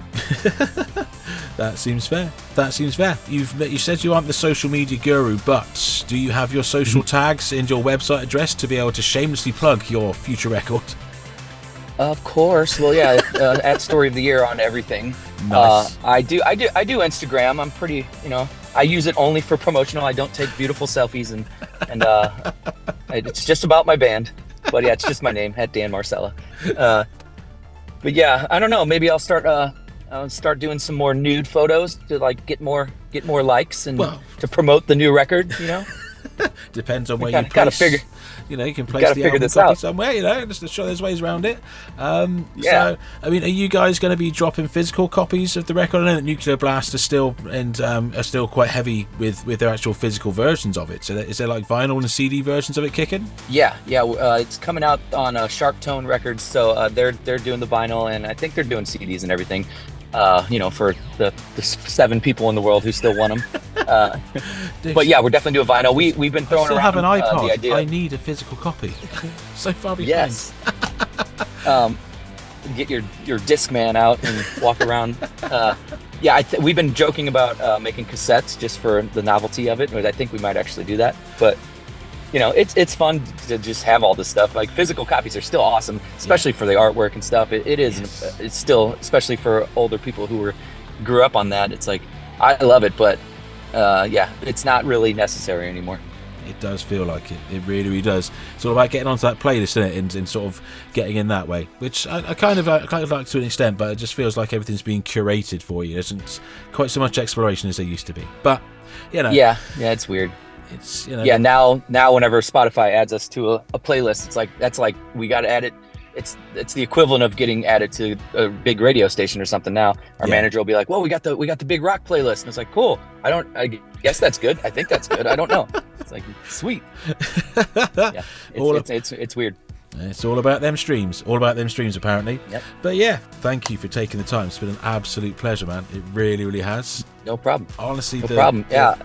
That seems fair. That seems fair. You've you said you aren't the social media guru, but do you have your social tags and your website address to be able to shamelessly plug your future record? Of course. Well, yeah, uh, at Story of the Year on everything. Nice. Uh, I do, I do, I do Instagram. I'm pretty, you know, I use it only for promotional. I don't take beautiful selfies, and and uh, it's just about my band. But yeah, it's just my name at Dan Marsala. But yeah, I don't know. Maybe I'll start, uh, I'll start doing some more nude photos to like get more, get more likes and Well- to promote the new record. You know. Depends on where gotta- you gotta place. figure- you know, you can place the album copy out. somewhere. You know, just to show there's ways around it. Um, Yeah. So, I mean, are you guys going to be dropping physical copies of the record? I know that Nuclear Blast are still and um, are still quite heavy with with their actual physical versions of it. So, is there like vinyl and CD versions of it kicking? Yeah, yeah, uh, it's coming out on uh, SharpTone Records, so uh, they're they're doing the vinyl, and I think they're doing CDs and everything. Uh, you know, for the, the seven people in the world who still want them. Uh, but yeah, we're definitely doing vinyl. We we've been I throwing still around have an uh, iPod. the idea. I need a physical copy. so far behind. yes. um, get your your disc man out and walk around. Uh, yeah, I th- we've been joking about uh, making cassettes just for the novelty of it. But I think we might actually do that. But you know, it's it's fun to just have all this stuff. Like physical copies are still awesome, especially for the artwork and stuff. It, it is. Yes. It's still, especially for older people who were grew up on that. It's like I love it, but uh, yeah, it's not really necessary anymore. It does feel like it. It really, really does. It's all about getting onto that playlist, isn't it? And, and sort of getting in that way, which I, I kind of I kind of like to an extent, but it just feels like everything's being curated for you. There isn't quite so much exploration as there used to be. But you know, Yeah, yeah, it's weird. It's you know, yeah now now whenever spotify adds us to a, a playlist it's like that's like we got to add it it's it's the equivalent of getting added to a big radio station or something now our Yeah. manager will be like well we got the we got the big rock playlist and it's like cool i don't i guess that's good i think that's good i don't know it's like sweet yeah it's, All of- it's, it's, it's weird It's all about them streams. All about them streams, apparently. Yep. But yeah, thank you for taking the time. It's been an absolute pleasure, man. It really, really has. no problem Honestly, no the, problem yeah the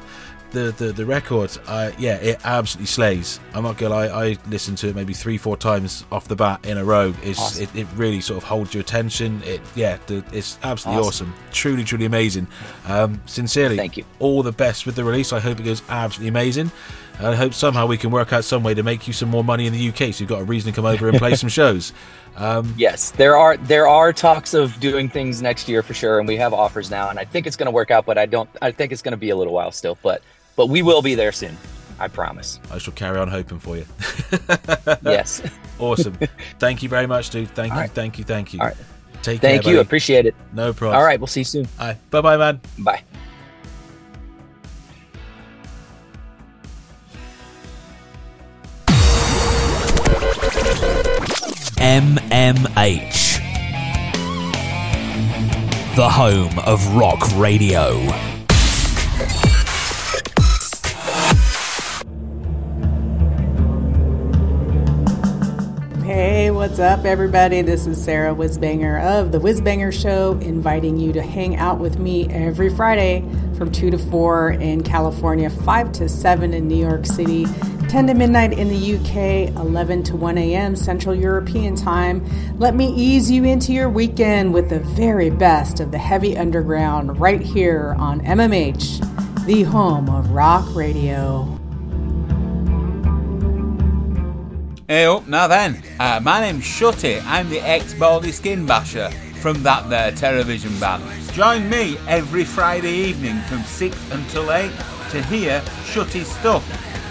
the the the record, uh, yeah, it absolutely slays. I'm not gonna lie, I listened to it maybe three, four times off the bat in a row. It's Awesome. it, it really sort of holds your attention. It yeah, the, it's absolutely awesome. Awesome. truly, truly amazing. Um, sincerely, Thank you. All the best with the release. I hope it goes absolutely amazing. And I hope somehow we can work out some way to make you some more money in the UK, so you've got a reason to come over and play some shows. Um, yes there are there are talks of doing things next year for sure and we have offers now and i think it's going to work out but i don't i think it's going to be a little while still but but we will be there soon I promise. I shall carry on hoping for you. yes. awesome. Thank you very much, dude. Thank All you, right. thank you, thank you. All right. Take care. Thank care. you. buddy. Appreciate it. No problem. All right. We'll see you soon. Bye. Bye bye, man. Bye. MMH. The home of rock radio. Hey, what's up, everybody? This is Sarah Wisbanger of The Wisbanger Show, inviting you to hang out with me every Friday from 2 to 4 in California, 5 to 7 in New York City, 10 to midnight in the UK, 11 to 1 a.m. Central European Time. Let me ease you into your weekend with the very best of the heavy underground right here on MMH, the home of rock radio. Hey up, now then. Uh, my name's Shutty. I'm the ex-Baldy Skin Basher from that there Terrorvision band. Join me every Friday evening from 6 until 8 to hear Shutty's stuff,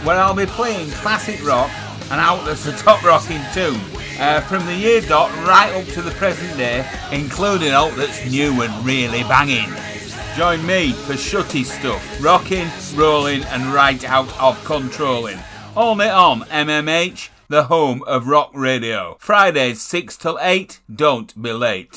where I'll be playing classic rock and outlets the top rocking too. Uh, from the year dot right up to the present day, including alt that's new and really banging. Join me for Shutty stuff, rocking, rolling, and right out of controlling. Only on MMH, the home of rock radio. Fridays 6 till 8, don't be late.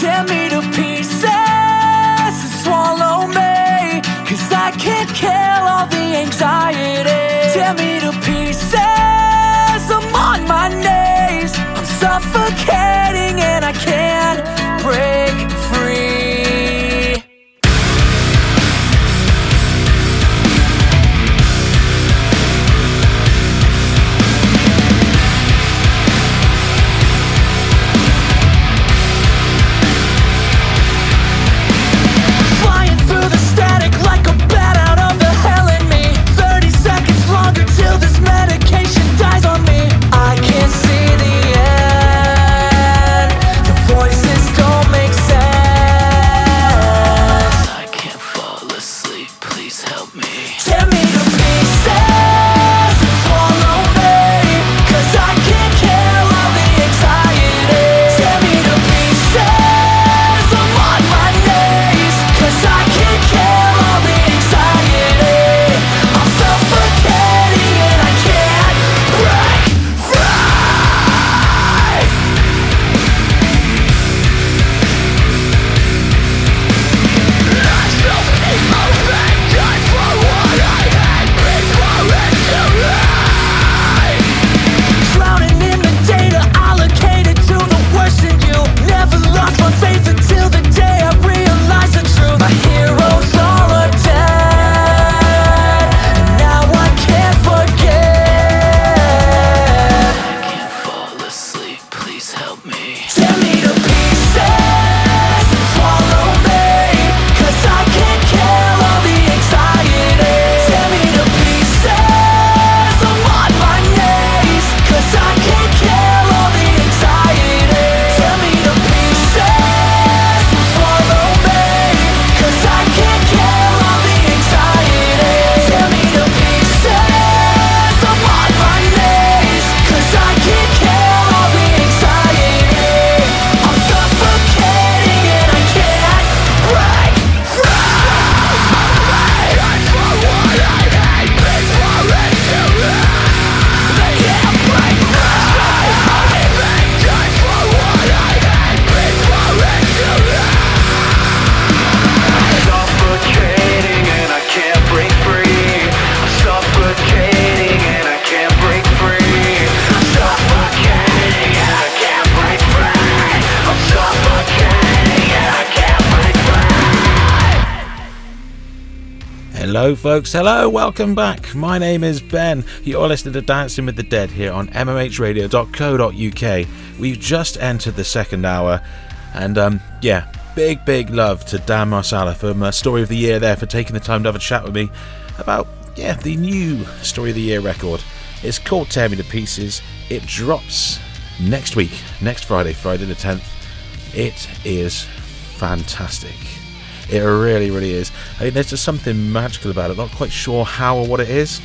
Tear me to pieces and swallow me. Cause I can't kill all the anxiety. Tear me to pieces, I'm on my knees. I'm suffocating and I can't break Hello, folks. Hello. Welcome back. My name is Ben. You're listening to Dancing with the Dead here on mmhradio.co.uk. We've just entered the second hour, and um, yeah, big, big love to Dan Marsala from uh, Story of the Year there for taking the time to have a chat with me about yeah the new Story of the Year record. It's called Tear Me to Pieces. It drops next week, next Friday, Friday the 10th. It is fantastic. It really, really is. I mean, there's just something magical about it. Not quite sure how or what it is.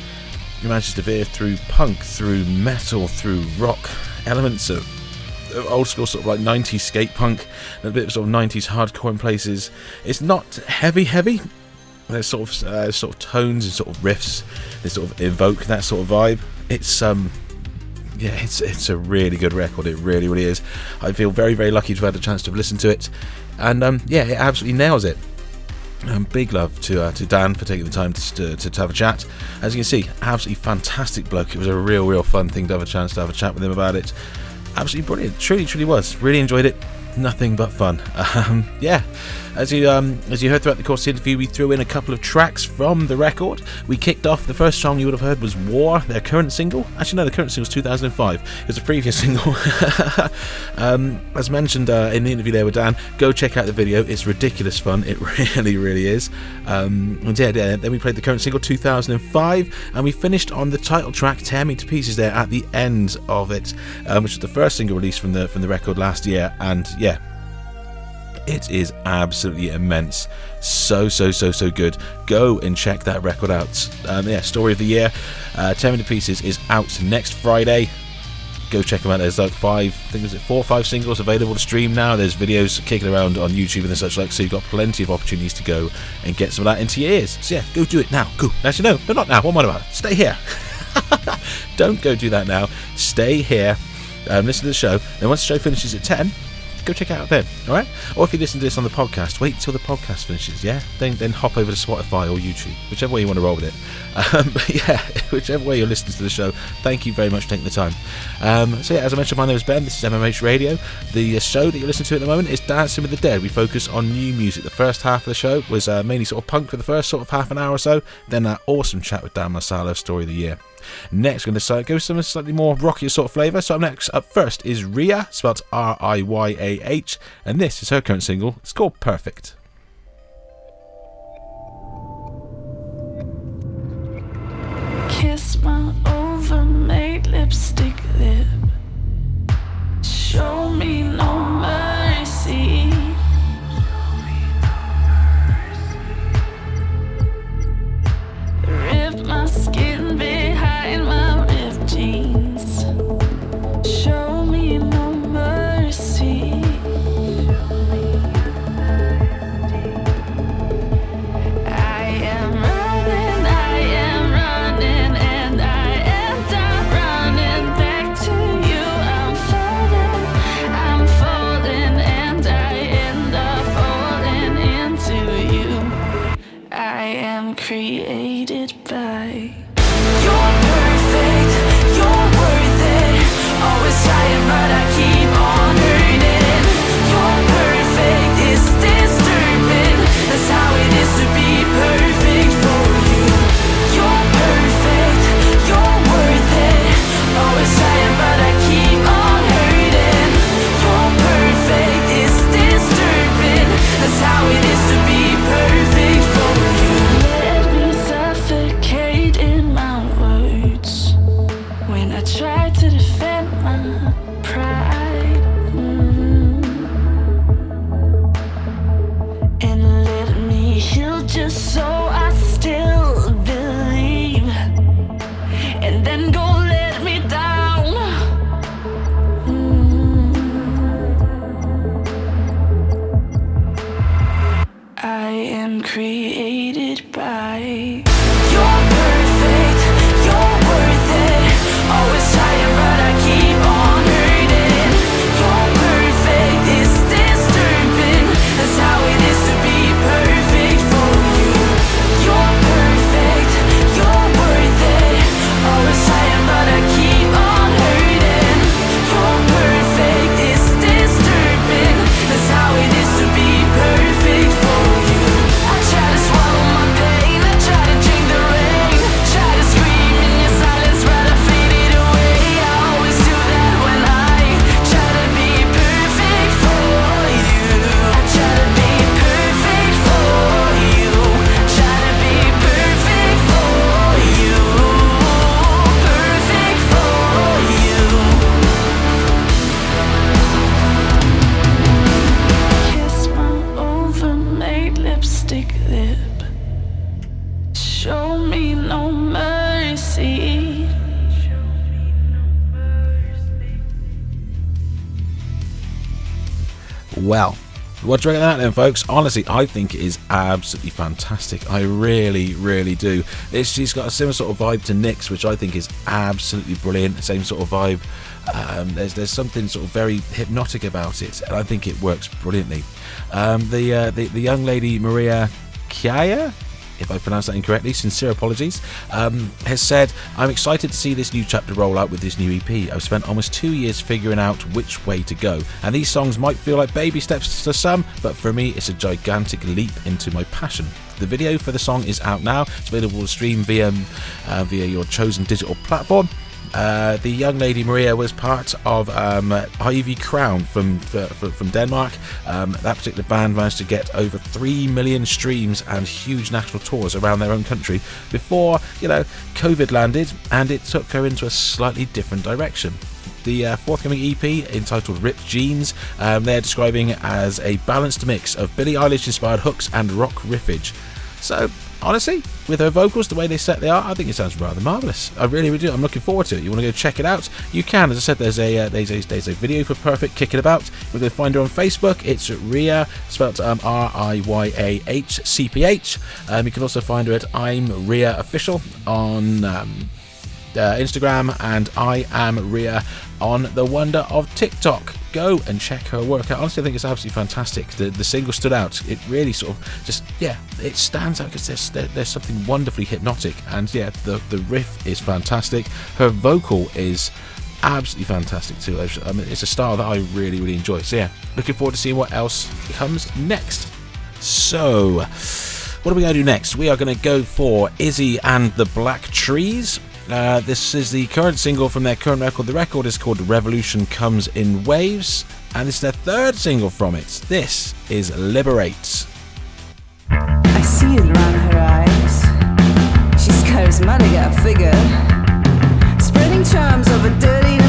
You manage to veer through punk, through metal, through rock, elements of, of old school sort of like 90s skate punk, and a bit of sort of 90s hardcore in places. It's not heavy, heavy. There's sort of uh, sort of tones and sort of riffs that sort of evoke that sort of vibe. It's um yeah, it's it's a really good record. It really, really is. I feel very, very lucky to have had a chance to listen to it, and um, yeah, it absolutely nails it. Um, big love to uh, to Dan for taking the time to, to, to have a chat. As you can see, absolutely fantastic bloke. It was a real, real fun thing to have a chance to have a chat with him about it. Absolutely brilliant. Truly, truly was. Really enjoyed it. Nothing but fun. Um, yeah. As you um, as you heard throughout the course of the interview, we threw in a couple of tracks from the record. We kicked off the first song you would have heard was "War," their current single. Actually, no, the current single was 2005. It was a previous single. um, as mentioned uh, in the interview there with Dan, go check out the video. It's ridiculous fun. It really, really is. Um, and yeah, yeah, then we played the current single 2005, and we finished on the title track "Tear Me to Pieces" there at the end of it, um, which was the first single released from the from the record last year. And yeah, it is absolutely immense. So, so, so, so good. Go and check that record out. Um, yeah, Story of the Year, uh, 10 to Pieces is out next Friday. Go check them out. There's like five, I think there's four or five singles available to stream now. There's videos kicking around on YouTube and such like, so you've got plenty of opportunities to go and get some of that into your ears. So yeah, go do it now. Go. Actually, no, no, not now. What am I about? Stay here. Don't go do that now. Stay here. Um, listen to the show. Then once the show finishes at 10, go check out then, all right? Or if you listen to this on the podcast, wait till the podcast finishes, yeah? Then then hop over to Spotify or YouTube, whichever way you want to roll with it. Um, but yeah, whichever way you're listening to the show, thank you very much for taking the time. Um, so yeah, as I mentioned, my name is Ben. This is MMH Radio. The uh, show that you're listening to at the moment is Dancing with the Dead. We focus on new music. The first half of the show was uh, mainly sort of punk for the first sort of half an hour or so. Then that awesome chat with Dan Marsala, Story of the Year. Next, we're going to go some slightly more rockier sort of flavour. So up next, up first is Riyah, spelled R I Y A H, and this is her current single. It's called Perfect. Kiss my lipstick lip. Show me no mercy. Rip my skin created by. What do you reckon of that then, folks? Honestly, I think it is absolutely fantastic. I really, really do. It's, she's got a similar sort of vibe to Nick's, which I think is absolutely brilliant. Same sort of vibe. Um, there's there's something sort of very hypnotic about it, and I think it works brilliantly. Um, the, uh, the the young lady Maria Kiaya, if I pronounce that incorrectly, sincere apologies, um, has said, I'm excited to see this new chapter roll out with this new EP. I've spent almost two years figuring out which way to go, and these songs might feel like baby steps to some, but for me, it's a gigantic leap into my passion. The video for the song is out now. It's available to stream via uh, via your chosen digital platform. Uh, the young lady Maria was part of um, Ivy Crown from from Denmark. Um, that particular band managed to get over three million streams and huge national tours around their own country before you know COVID landed, and it took her into a slightly different direction. The uh, forthcoming EP, entitled Ripped Jeans, um, they're describing as a balanced mix of Billie Eilish inspired hooks and rock riffage. So, honestly, with her vocals, the way they set they are, I think it sounds rather marvelous. I really, really do. I'm looking forward to it. You want to go check it out? You can. As I said, there's a uh, there's a there's a video for Perfect kicking about. Going to find her on Facebook. It's Riyah, spelled um, R I Y A H C P H. Um, you can also find her at I'm Ria Official on. Um, uh, Instagram, and I am Ria on the wonder of TikTok. Go and check her work out. Honestly, I think it's absolutely fantastic. The, the single stood out. It really sort of just yeah, it stands out because there's there, there's something wonderfully hypnotic, and yeah, the the riff is fantastic. Her vocal is absolutely fantastic too. I mean, it's a style that I really really enjoy. So yeah, looking forward to seeing what else comes next. So. What are we going to do next? We are going to go for Izzy and the Black Trees. Uh, this is the current single from their current record. The record is called Revolution Comes in Waves, and it's their third single from it. This is Liberate. I see it around her eyes. She's charismatic at figure, spreading charms dirty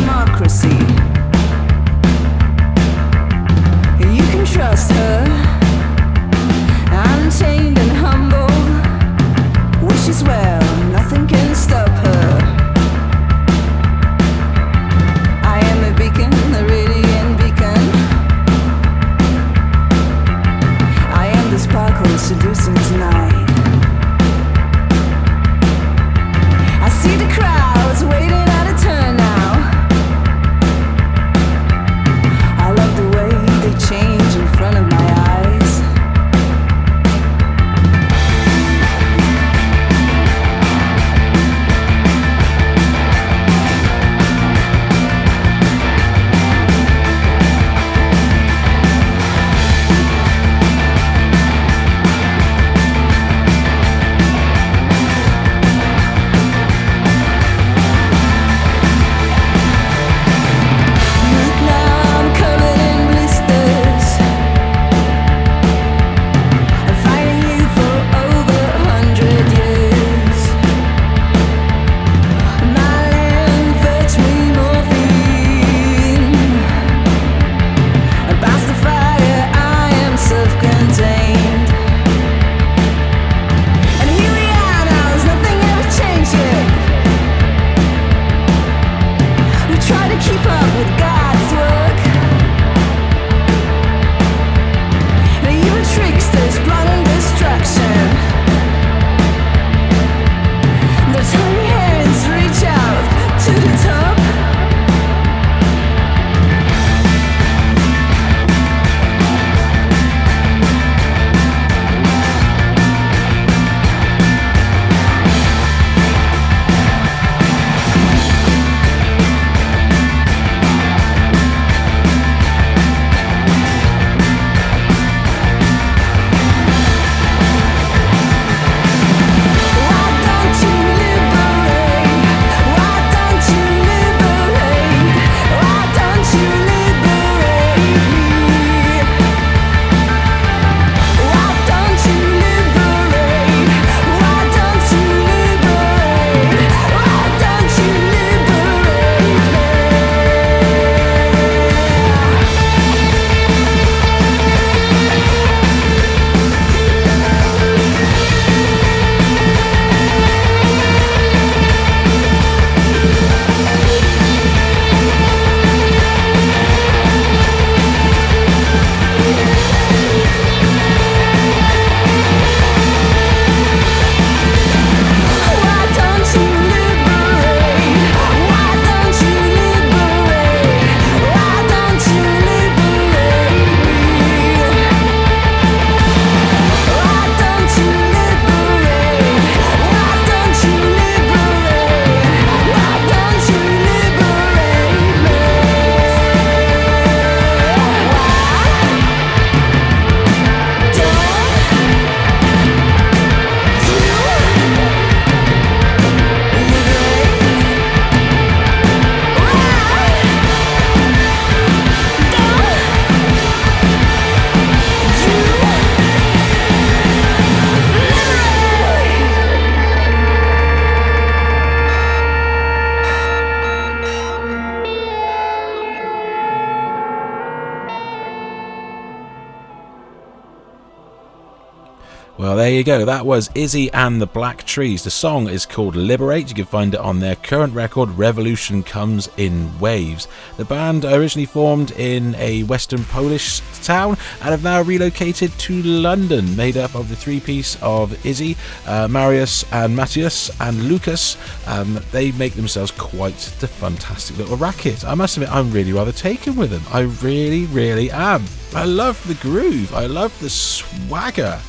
there you go. That was Izzy and the Black Trees. The song is called Liberate. You can find it on their current record, Revolution Comes in Waves. The band originally formed in a western Polish town and have now relocated to London, made up of the three piece of Izzy, uh, Marius, and Matthias, and Lucas. Um, they make themselves quite the fantastic little racket. I must admit, I'm really rather taken with them. I really, really am. I love the groove, I love the swagger.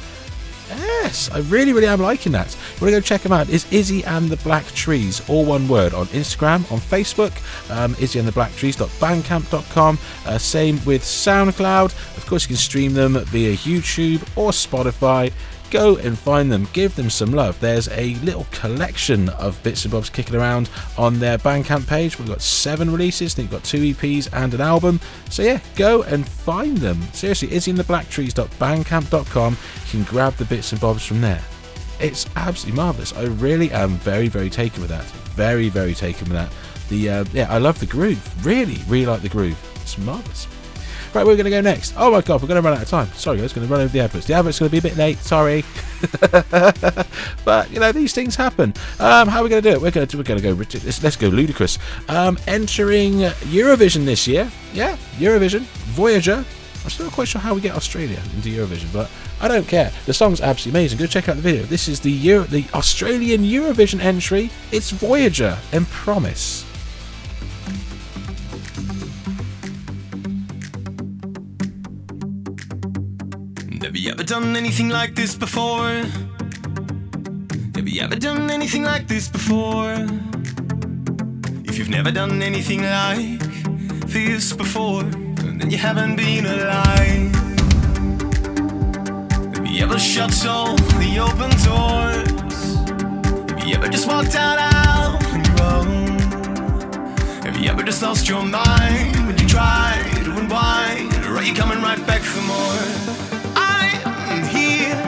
Yes, I really, really am liking that. You want to go check them out? It's Izzy and the Black Trees, all one word, on Instagram, on Facebook, um, Izzy and the Black Trees.bandcamp.com. Uh, same with SoundCloud. Of course, you can stream them via YouTube or Spotify. Go and find them, give them some love. There's a little collection of bits and bobs kicking around on their Bandcamp page. We've got seven releases, I think we've got two EPs and an album. So yeah, go and find them. Seriously, izzyandtheblackTrees.bandcamp.com. You can grab the bits and bobs from there. It's absolutely marvelous. I really am very, very taken with that. Very, very taken with that. The uh, yeah, I love the groove. Really, really like the groove. It's marvelous. Right, we're going to go next. Oh my god, we're going to run out of time. Sorry, guys, going to run over the adverts. The advert's going to be a bit late. Sorry, but you know these things happen. Um, how are we going to do it? We're going to we're going to go. Let's, let's go ludicrous. Um, entering Eurovision this year. Yeah, Eurovision. Voyager. I'm still not quite sure how we get Australia into Eurovision, but I don't care. The song's absolutely amazing. Go check out the video. This is the Euro- the Australian Eurovision entry. It's Voyager and Promise. You ever done anything like this before? Have you ever done anything like this before? If you've never done anything like this before, then you haven't been alive. Have you ever shut all the open doors? Have you ever just walked out, out on your own? Have you ever just lost your mind when you tried to unwind? Or are you coming right back for more? Here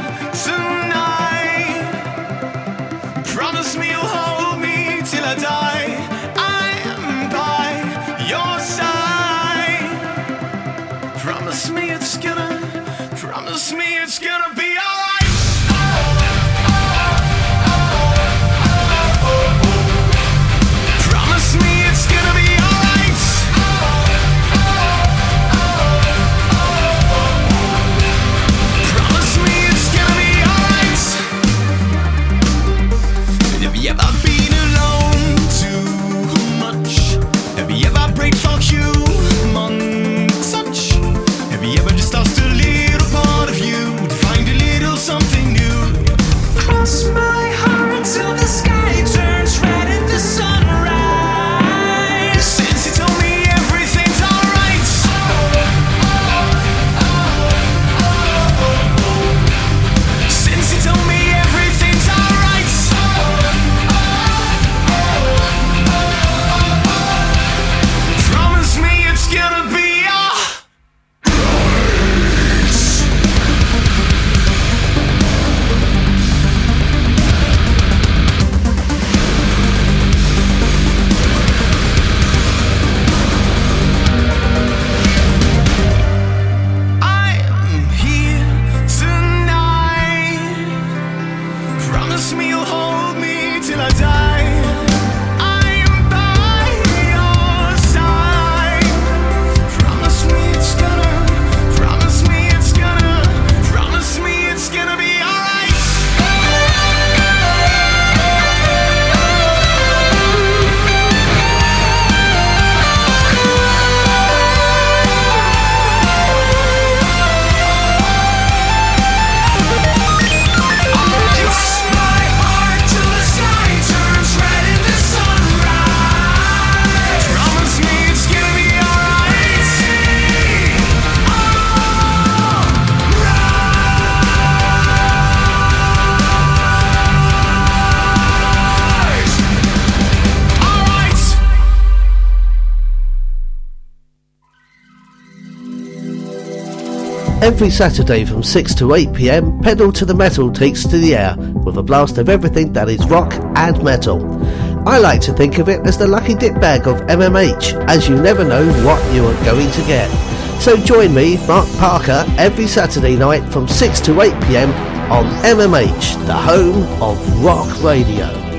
Every Saturday from 6 to 8 pm, Pedal to the Metal takes to the air with a blast of everything that is rock and metal. I like to think of it as the lucky dip bag of MMH, as you never know what you are going to get. So join me, Mark Parker, every Saturday night from 6 to 8 pm on MMH, the home of rock radio.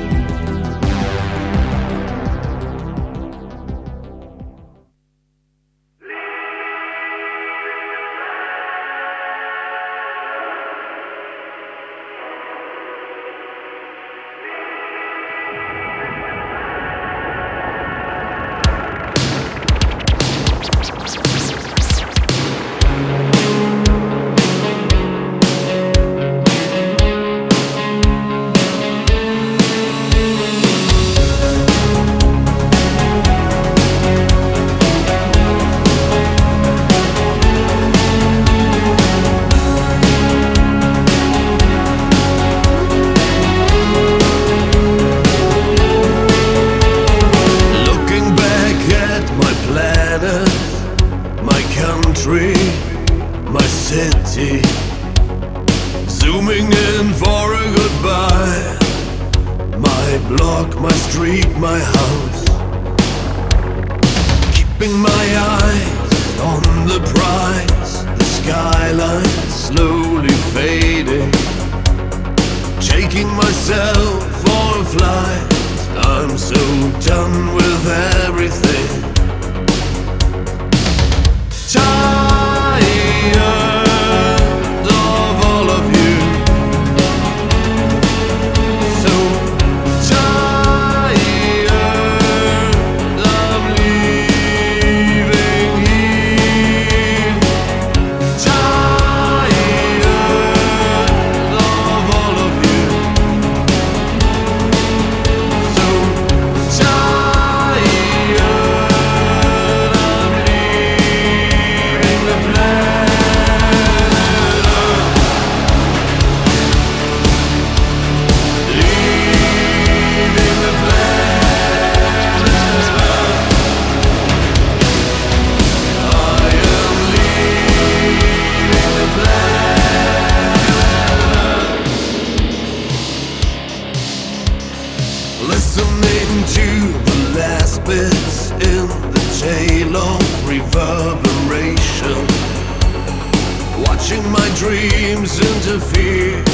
Dreams interfere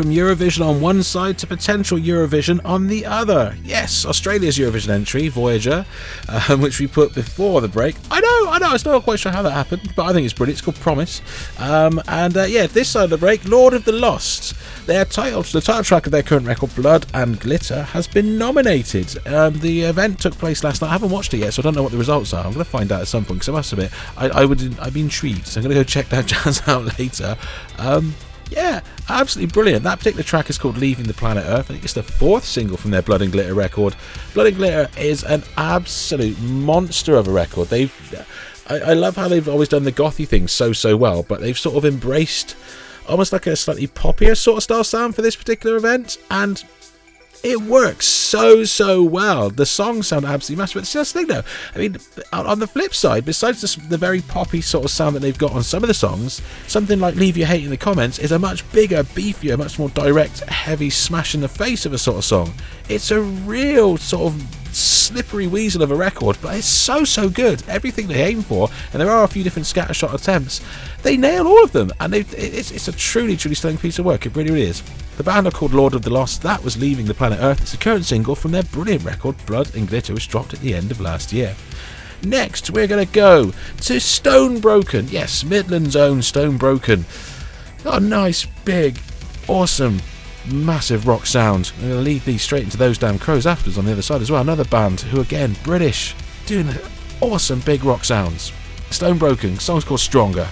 from Eurovision on one side to potential Eurovision on the other. Yes, Australia's Eurovision entry, Voyager, um, which we put before the break. I know, I know, I'm still not quite sure how that happened, but I think it's brilliant. It's called Promise. Um, and uh, yeah, this side of the break, Lord of the Lost. Their title, the title track of their current record, Blood and Glitter, has been nominated. Um, the event took place last night. I haven't watched it yet, so I don't know what the results are. I'm going to find out at some point because I must admit, I, I would, I'd be intrigued. So I'm going to go check that jazz out later. Um, absolutely brilliant. That particular track is called Leaving the Planet Earth. I think it's the fourth single from their Blood and Glitter record. Blood and Glitter is an absolute monster of a record. They've, I, I love how they've always done the gothy thing so so well, but they've sort of embraced almost like a slightly poppier sort of style sound for this particular event, and it works so so well. The songs sound absolutely massive. But it's just the thing though. I mean, on the flip side, besides this, the very poppy sort of sound that they've got on some of the songs, something like "Leave Your Hate in the Comments" is a much bigger, beefier, much more direct, heavy smash in the face of a sort of song. It's a real sort of slippery weasel of a record, but it's so so good. Everything they aim for, and there are a few different scattershot attempts. They nail all of them, and it's, it's a truly truly stunning piece of work. It really, really is. The band are called Lord of the Lost. That was Leaving the Planet Earth. It's a current single from their brilliant record Blood and Glitter, which dropped at the end of last year. Next, we're going to go to Stone Broken. Yes, Midland's own Stone Broken. Got a nice, big, awesome, massive rock sound. I'm going to lead these straight into those damn crows afterwards on the other side as well. Another band who, again, British, doing awesome big rock sounds. Stone Broken, song's called Stronger.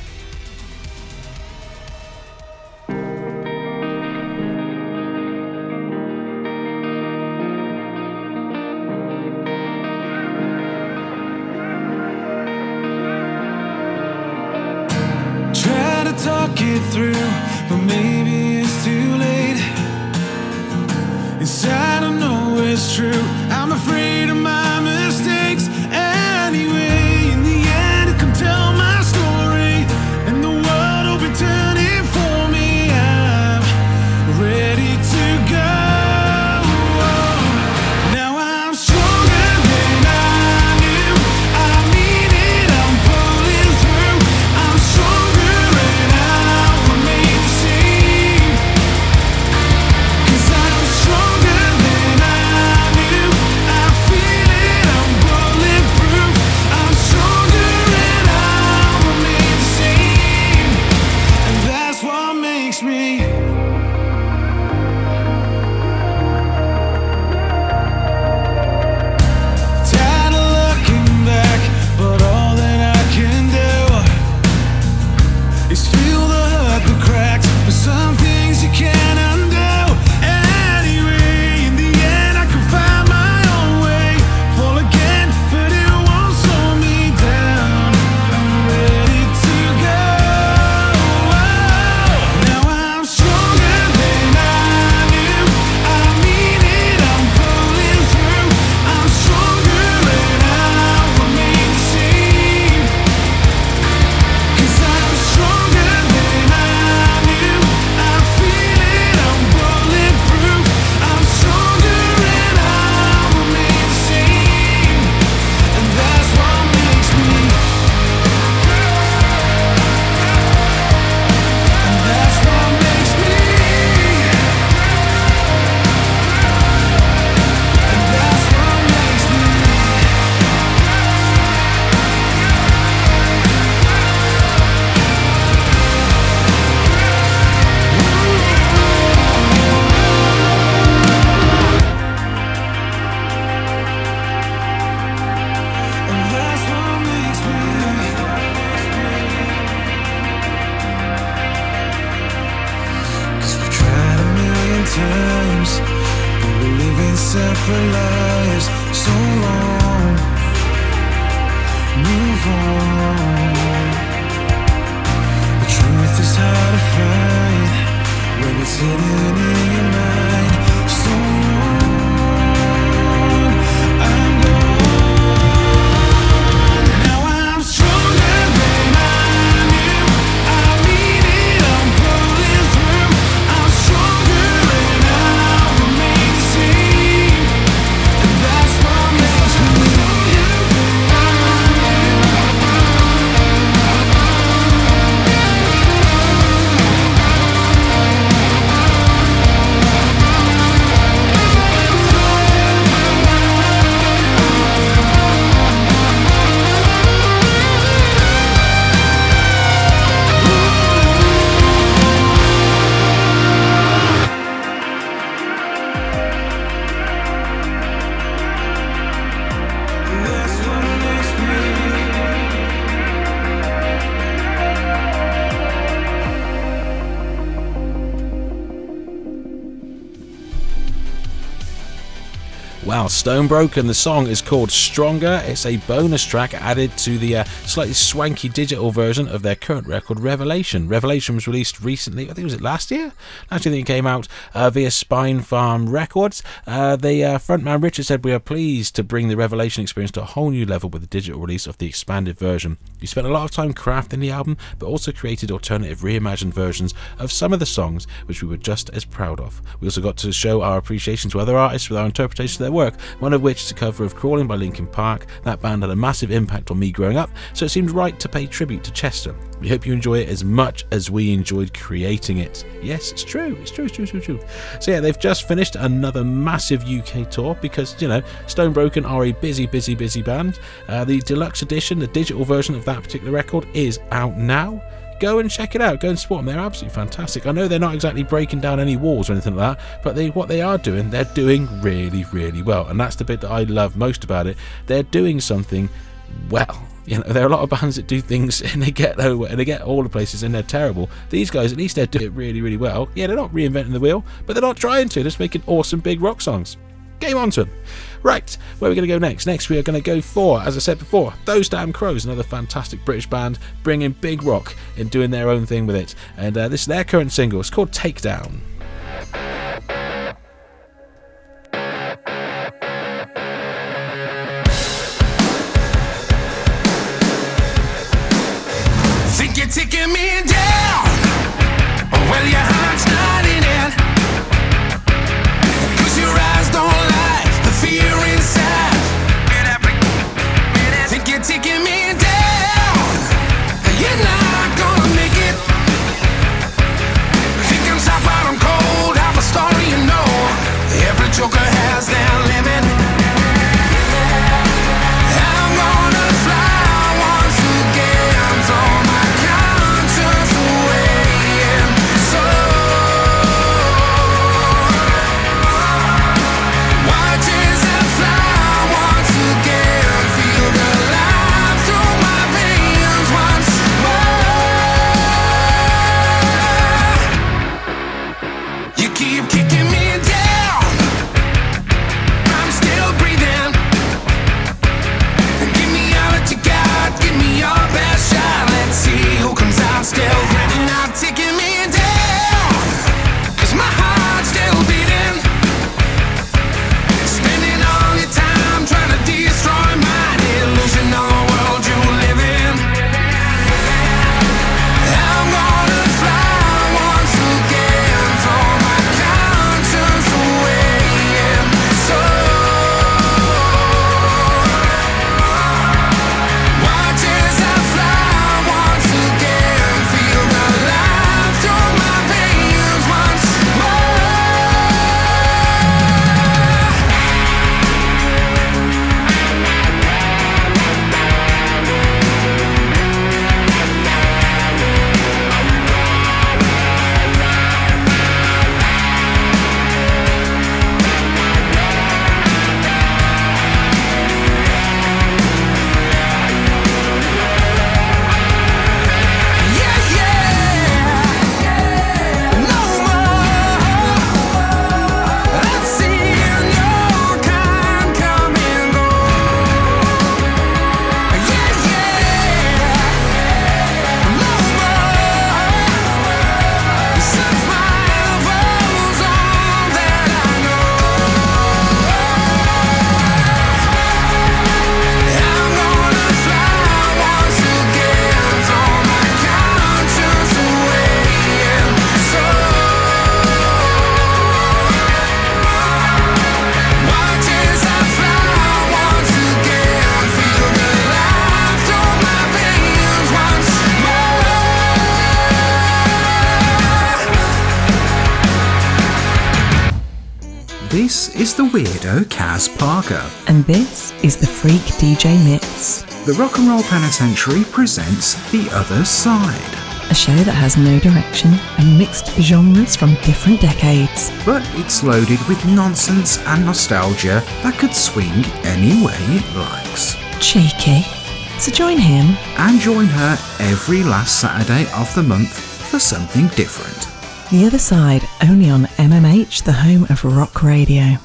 Stonebroken, the song is called Stronger. It's a bonus track added to the uh, slightly swanky digital version of their current record, Revelation. Revelation was released recently, I think was it last year? I think it came out uh, via Spinefarm Records. Uh, the uh, frontman Richard said, We are pleased to bring the Revelation experience to a whole new level with the digital release of the expanded version. We spent a lot of time crafting the album, but also created alternative reimagined versions of some of the songs, which we were just as proud of. We also got to show our appreciation to other artists with our interpretation of their work, one of which is a cover of Crawling by Linkin Park. That band had a massive impact on me growing up, so it seemed right to pay tribute to Chester. We hope you enjoy it as much as we enjoyed creating it. Yes, it's true, it's true, it's true, it's true, true. So yeah, they've just finished another massive UK tour because, you know, Stonebroken are a busy, busy, busy band. Uh, the deluxe edition, the digital version of that particular record, is out now go and check it out. Go and support them. They're absolutely fantastic. I know they're not exactly breaking down any walls or anything like that, but they what they are doing, they're doing really, really well. And that's the bit that I love most about it. They're doing something well. You know, there are a lot of bands that do things and they get and they get all the places and they're terrible. These guys, at least they're doing it really, really well. Yeah, they're not reinventing the wheel, but they're not trying to. They're just making awesome big rock songs. Game on to them. Right, where are we going to go next? Next, we are going to go for, as I said before, Those Damn Crows, another fantastic British band, bringing big rock and doing their own thing with it. And uh, this is their current single. It's called Takedown. Think you're taking me down? Well, your joker has Freak DJ Mix, The Rock and Roll Penitentiary presents The Other Side. a show that has no direction and mixed genres from different decades. But it's loaded with nonsense and nostalgia that could swing any way it likes. Cheeky. So join him And join her every last Saturday of the month for something different. The Other Side only on MMH, the home of rock radio.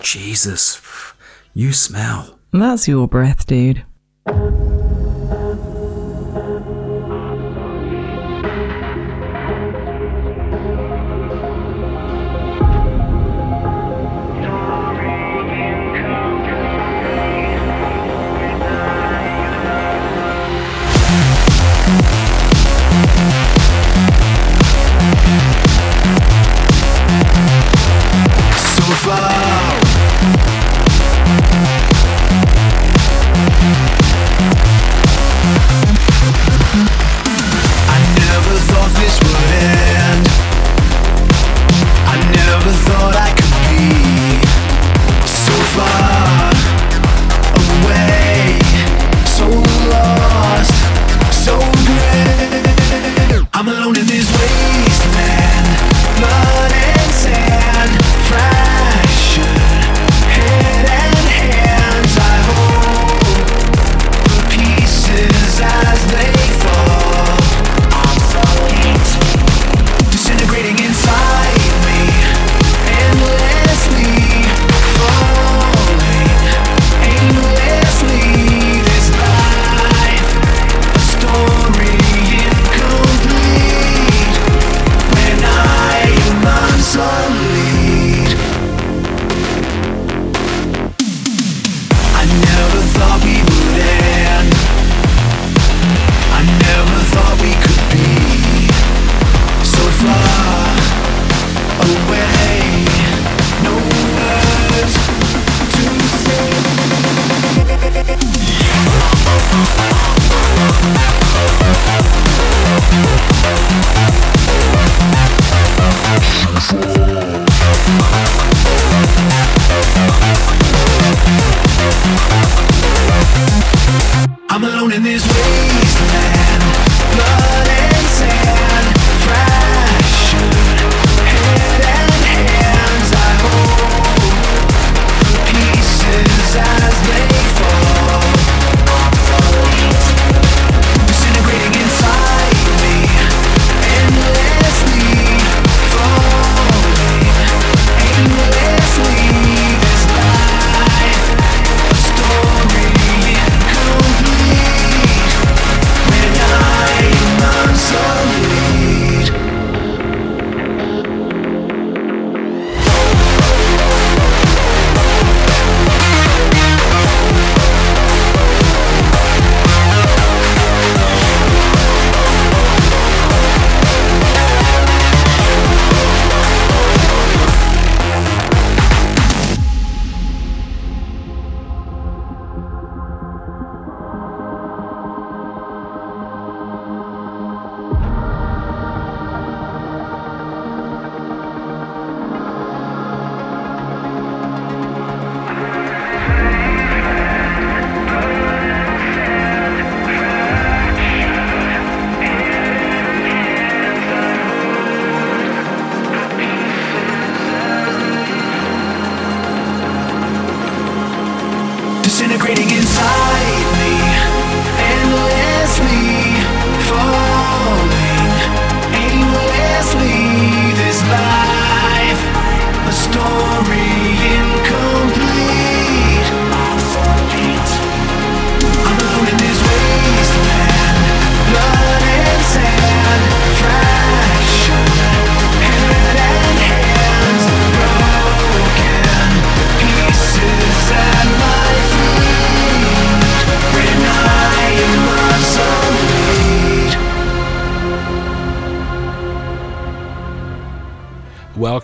Jesus, you smell. That's your breath, dude.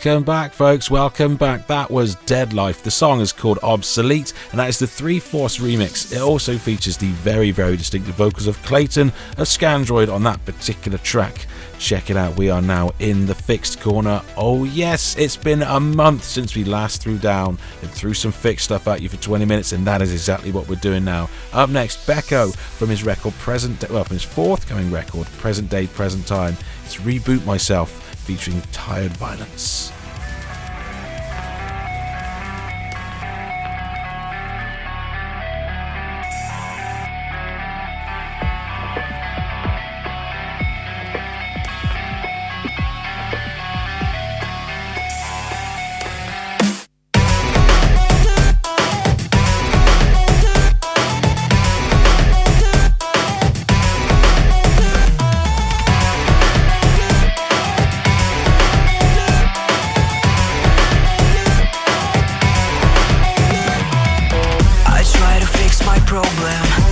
Welcome back, folks. Welcome back. That was Deadlife. The song is called Obsolete, and that is the 3FORCE remix. It also features the very, very distinctive vocals of Klayton of Scandroid on that particular track. Check it out. We are now in the FiXT corner. Oh, yes, it's been a month since we last threw down and threw some FiXT stuff at you for 20 minutes, and that is exactly what we're doing now. Up next, Becco from his record Present Day, well, from his forthcoming record, Present Day, Present Time. It's Reboot Myself featuring Tired Violence. Problem.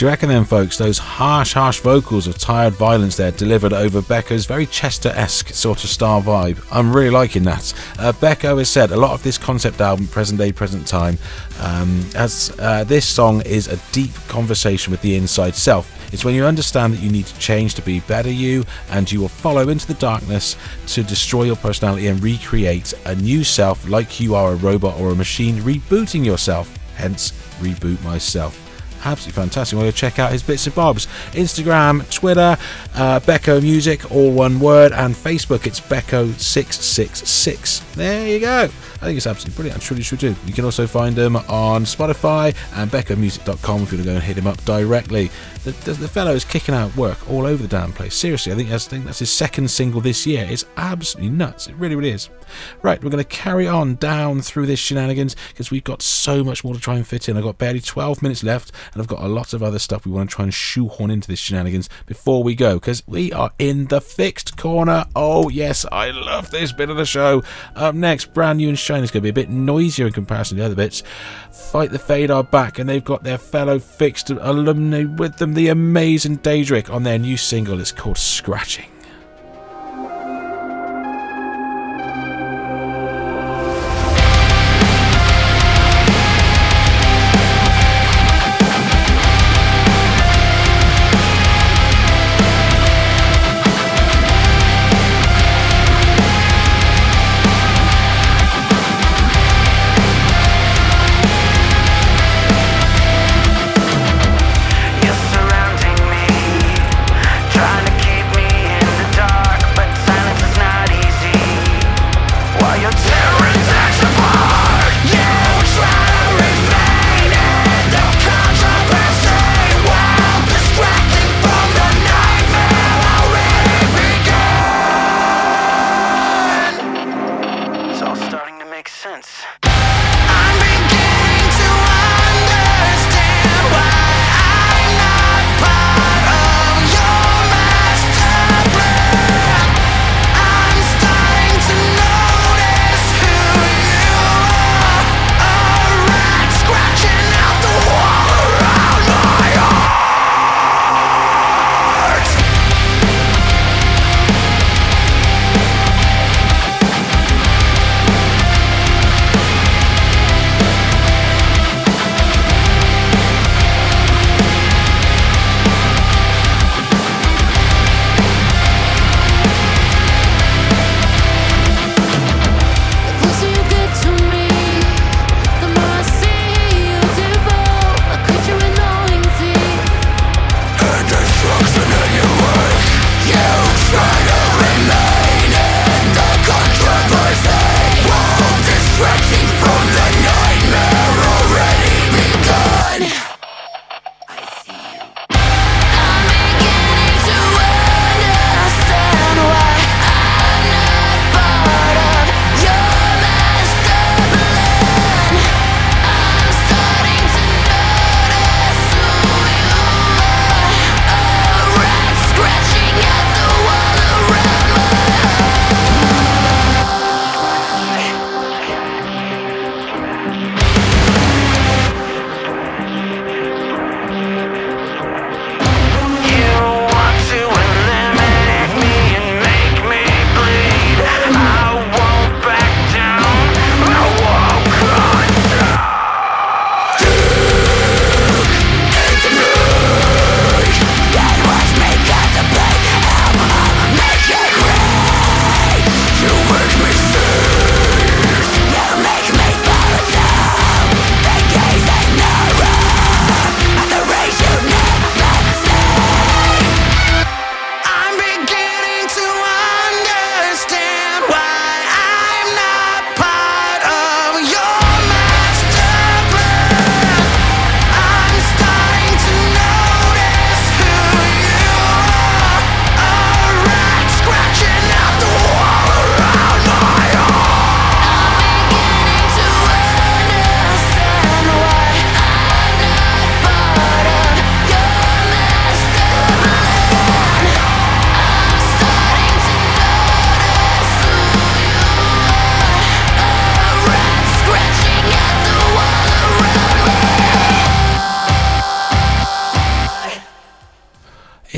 Do you reckon then, folks? Those harsh, harsh vocals of tired violence there delivered over Becco's very Chester esque sort of star vibe. I'm really liking that. Uh, Becca has said a lot of this concept album, present day, present time, um, as uh, this song is a deep conversation with the inside self. It's when you understand that you need to change to be better you, and you will follow into the darkness to destroy your personality and recreate a new self like you are a robot or a machine, rebooting yourself. Hence, reboot myself absolutely fantastic. Want to check out his bits and bobs? Instagram, Twitter, uh, Becco Music, all one word, and Facebook. It's Becco666. There you go. I think it's absolutely brilliant. I truly should do. You can also find him on Spotify and BeccoMusic.com if you want to go and hit him up directly. The, the, the fellow is kicking out work all over the damn place. Seriously, I think that's, I think that's his second single this year. It's absolutely nuts. It really, really is. Right, we're going to carry on down through this shenanigans because we've got so much more to try and fit in. I've got barely 12 minutes left, and I've got a lot of other stuff we want to try and shoehorn into this shenanigans before we go because we are in the FiXT corner. Oh, yes, I love this bit of the show. Up next, brand new and shiny. It's going to be a bit noisier in comparison to the other bits. Fight the Fade are back, and they've got their fellow FiXT alumni with them, the amazing Daedric, on their new single. It's called Scratching.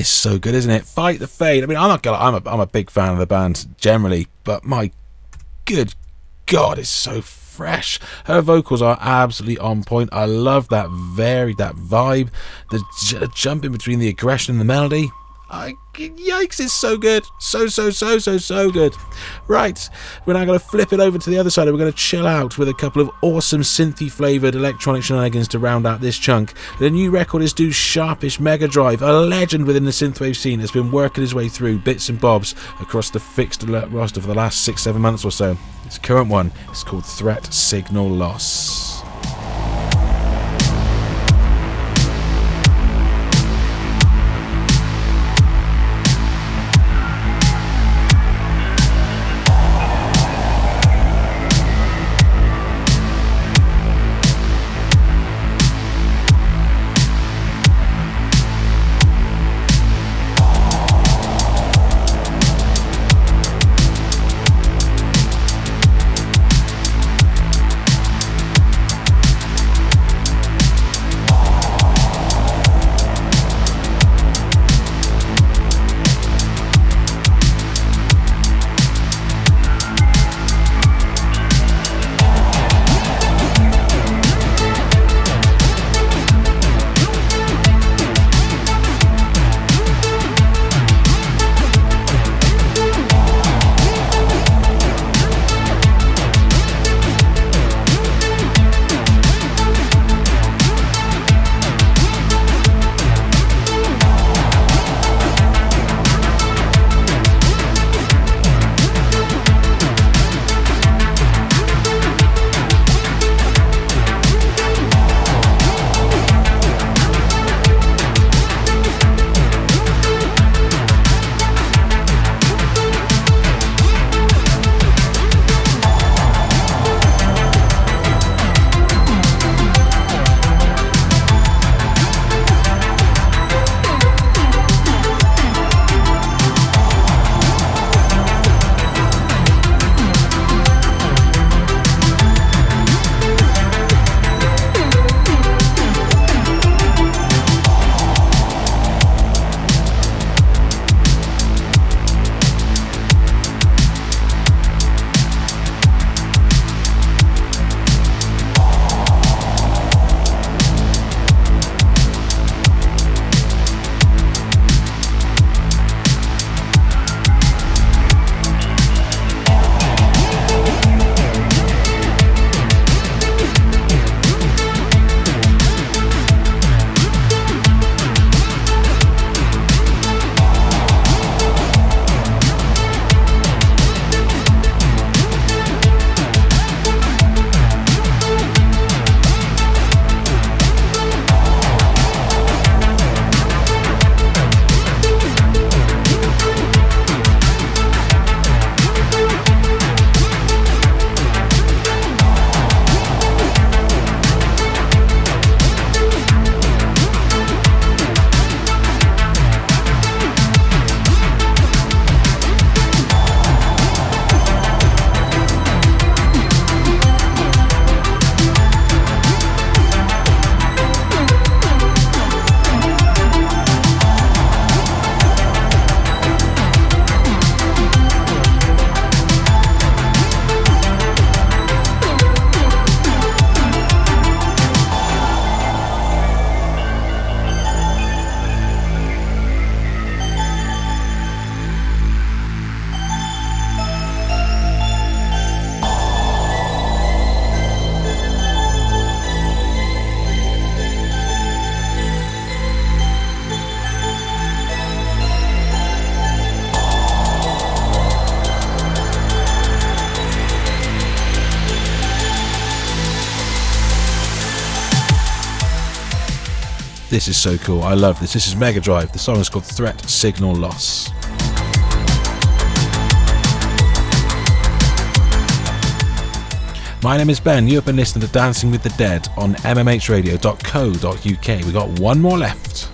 So good, isn't it? Fight the Fade. I mean, I'm not gonna. I'm a, I'm a big fan of the band generally, but my good God, it's so fresh. Her vocals are absolutely on point. I love that varied, that vibe, the j- between the aggression and the melody. I, yikes, it's so good. So, so, so, so, so good. Right, we're now going to flip it over to the other side and we're going to chill out with a couple of awesome synthy flavoured electronic shenanigans to round out this chunk. The new record is due Sharpish Megadrive, a legend within the synthwave scene has been working his way through bits and bobs across the FiXT alert roster for the last six, seven months or so. His current one is called Threat Signal Loss. This is so cool. I love this. This is Megadrive. The song is called Threat Signal Loss. My name is Ben. You have been listening to Dancing with the Dead on mmhradio.co.uk. We got one more left.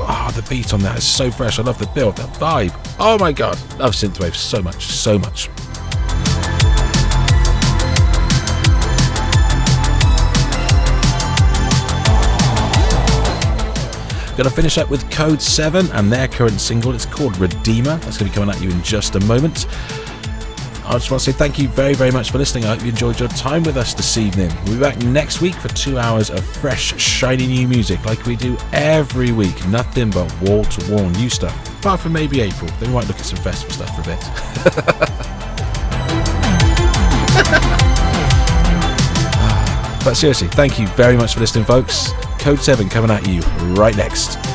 Ah, the beat on that is so fresh. I love the build, the vibe. Oh my god, love synthwave so much, so much. To finish up with Code 7 and their current single. It's called Redeemer. That's going to be coming at you in just a moment. I just want to say thank you very, very much for listening. I hope you enjoyed your time with us this evening. We'll be back next week for two hours of fresh, shiny new music like we do every week. Nothing but wall to wall new stuff. Apart from maybe April. Then we might look at some festival stuff for a bit. but seriously, thank you very much for listening, folks. Code 7 coming at you right next.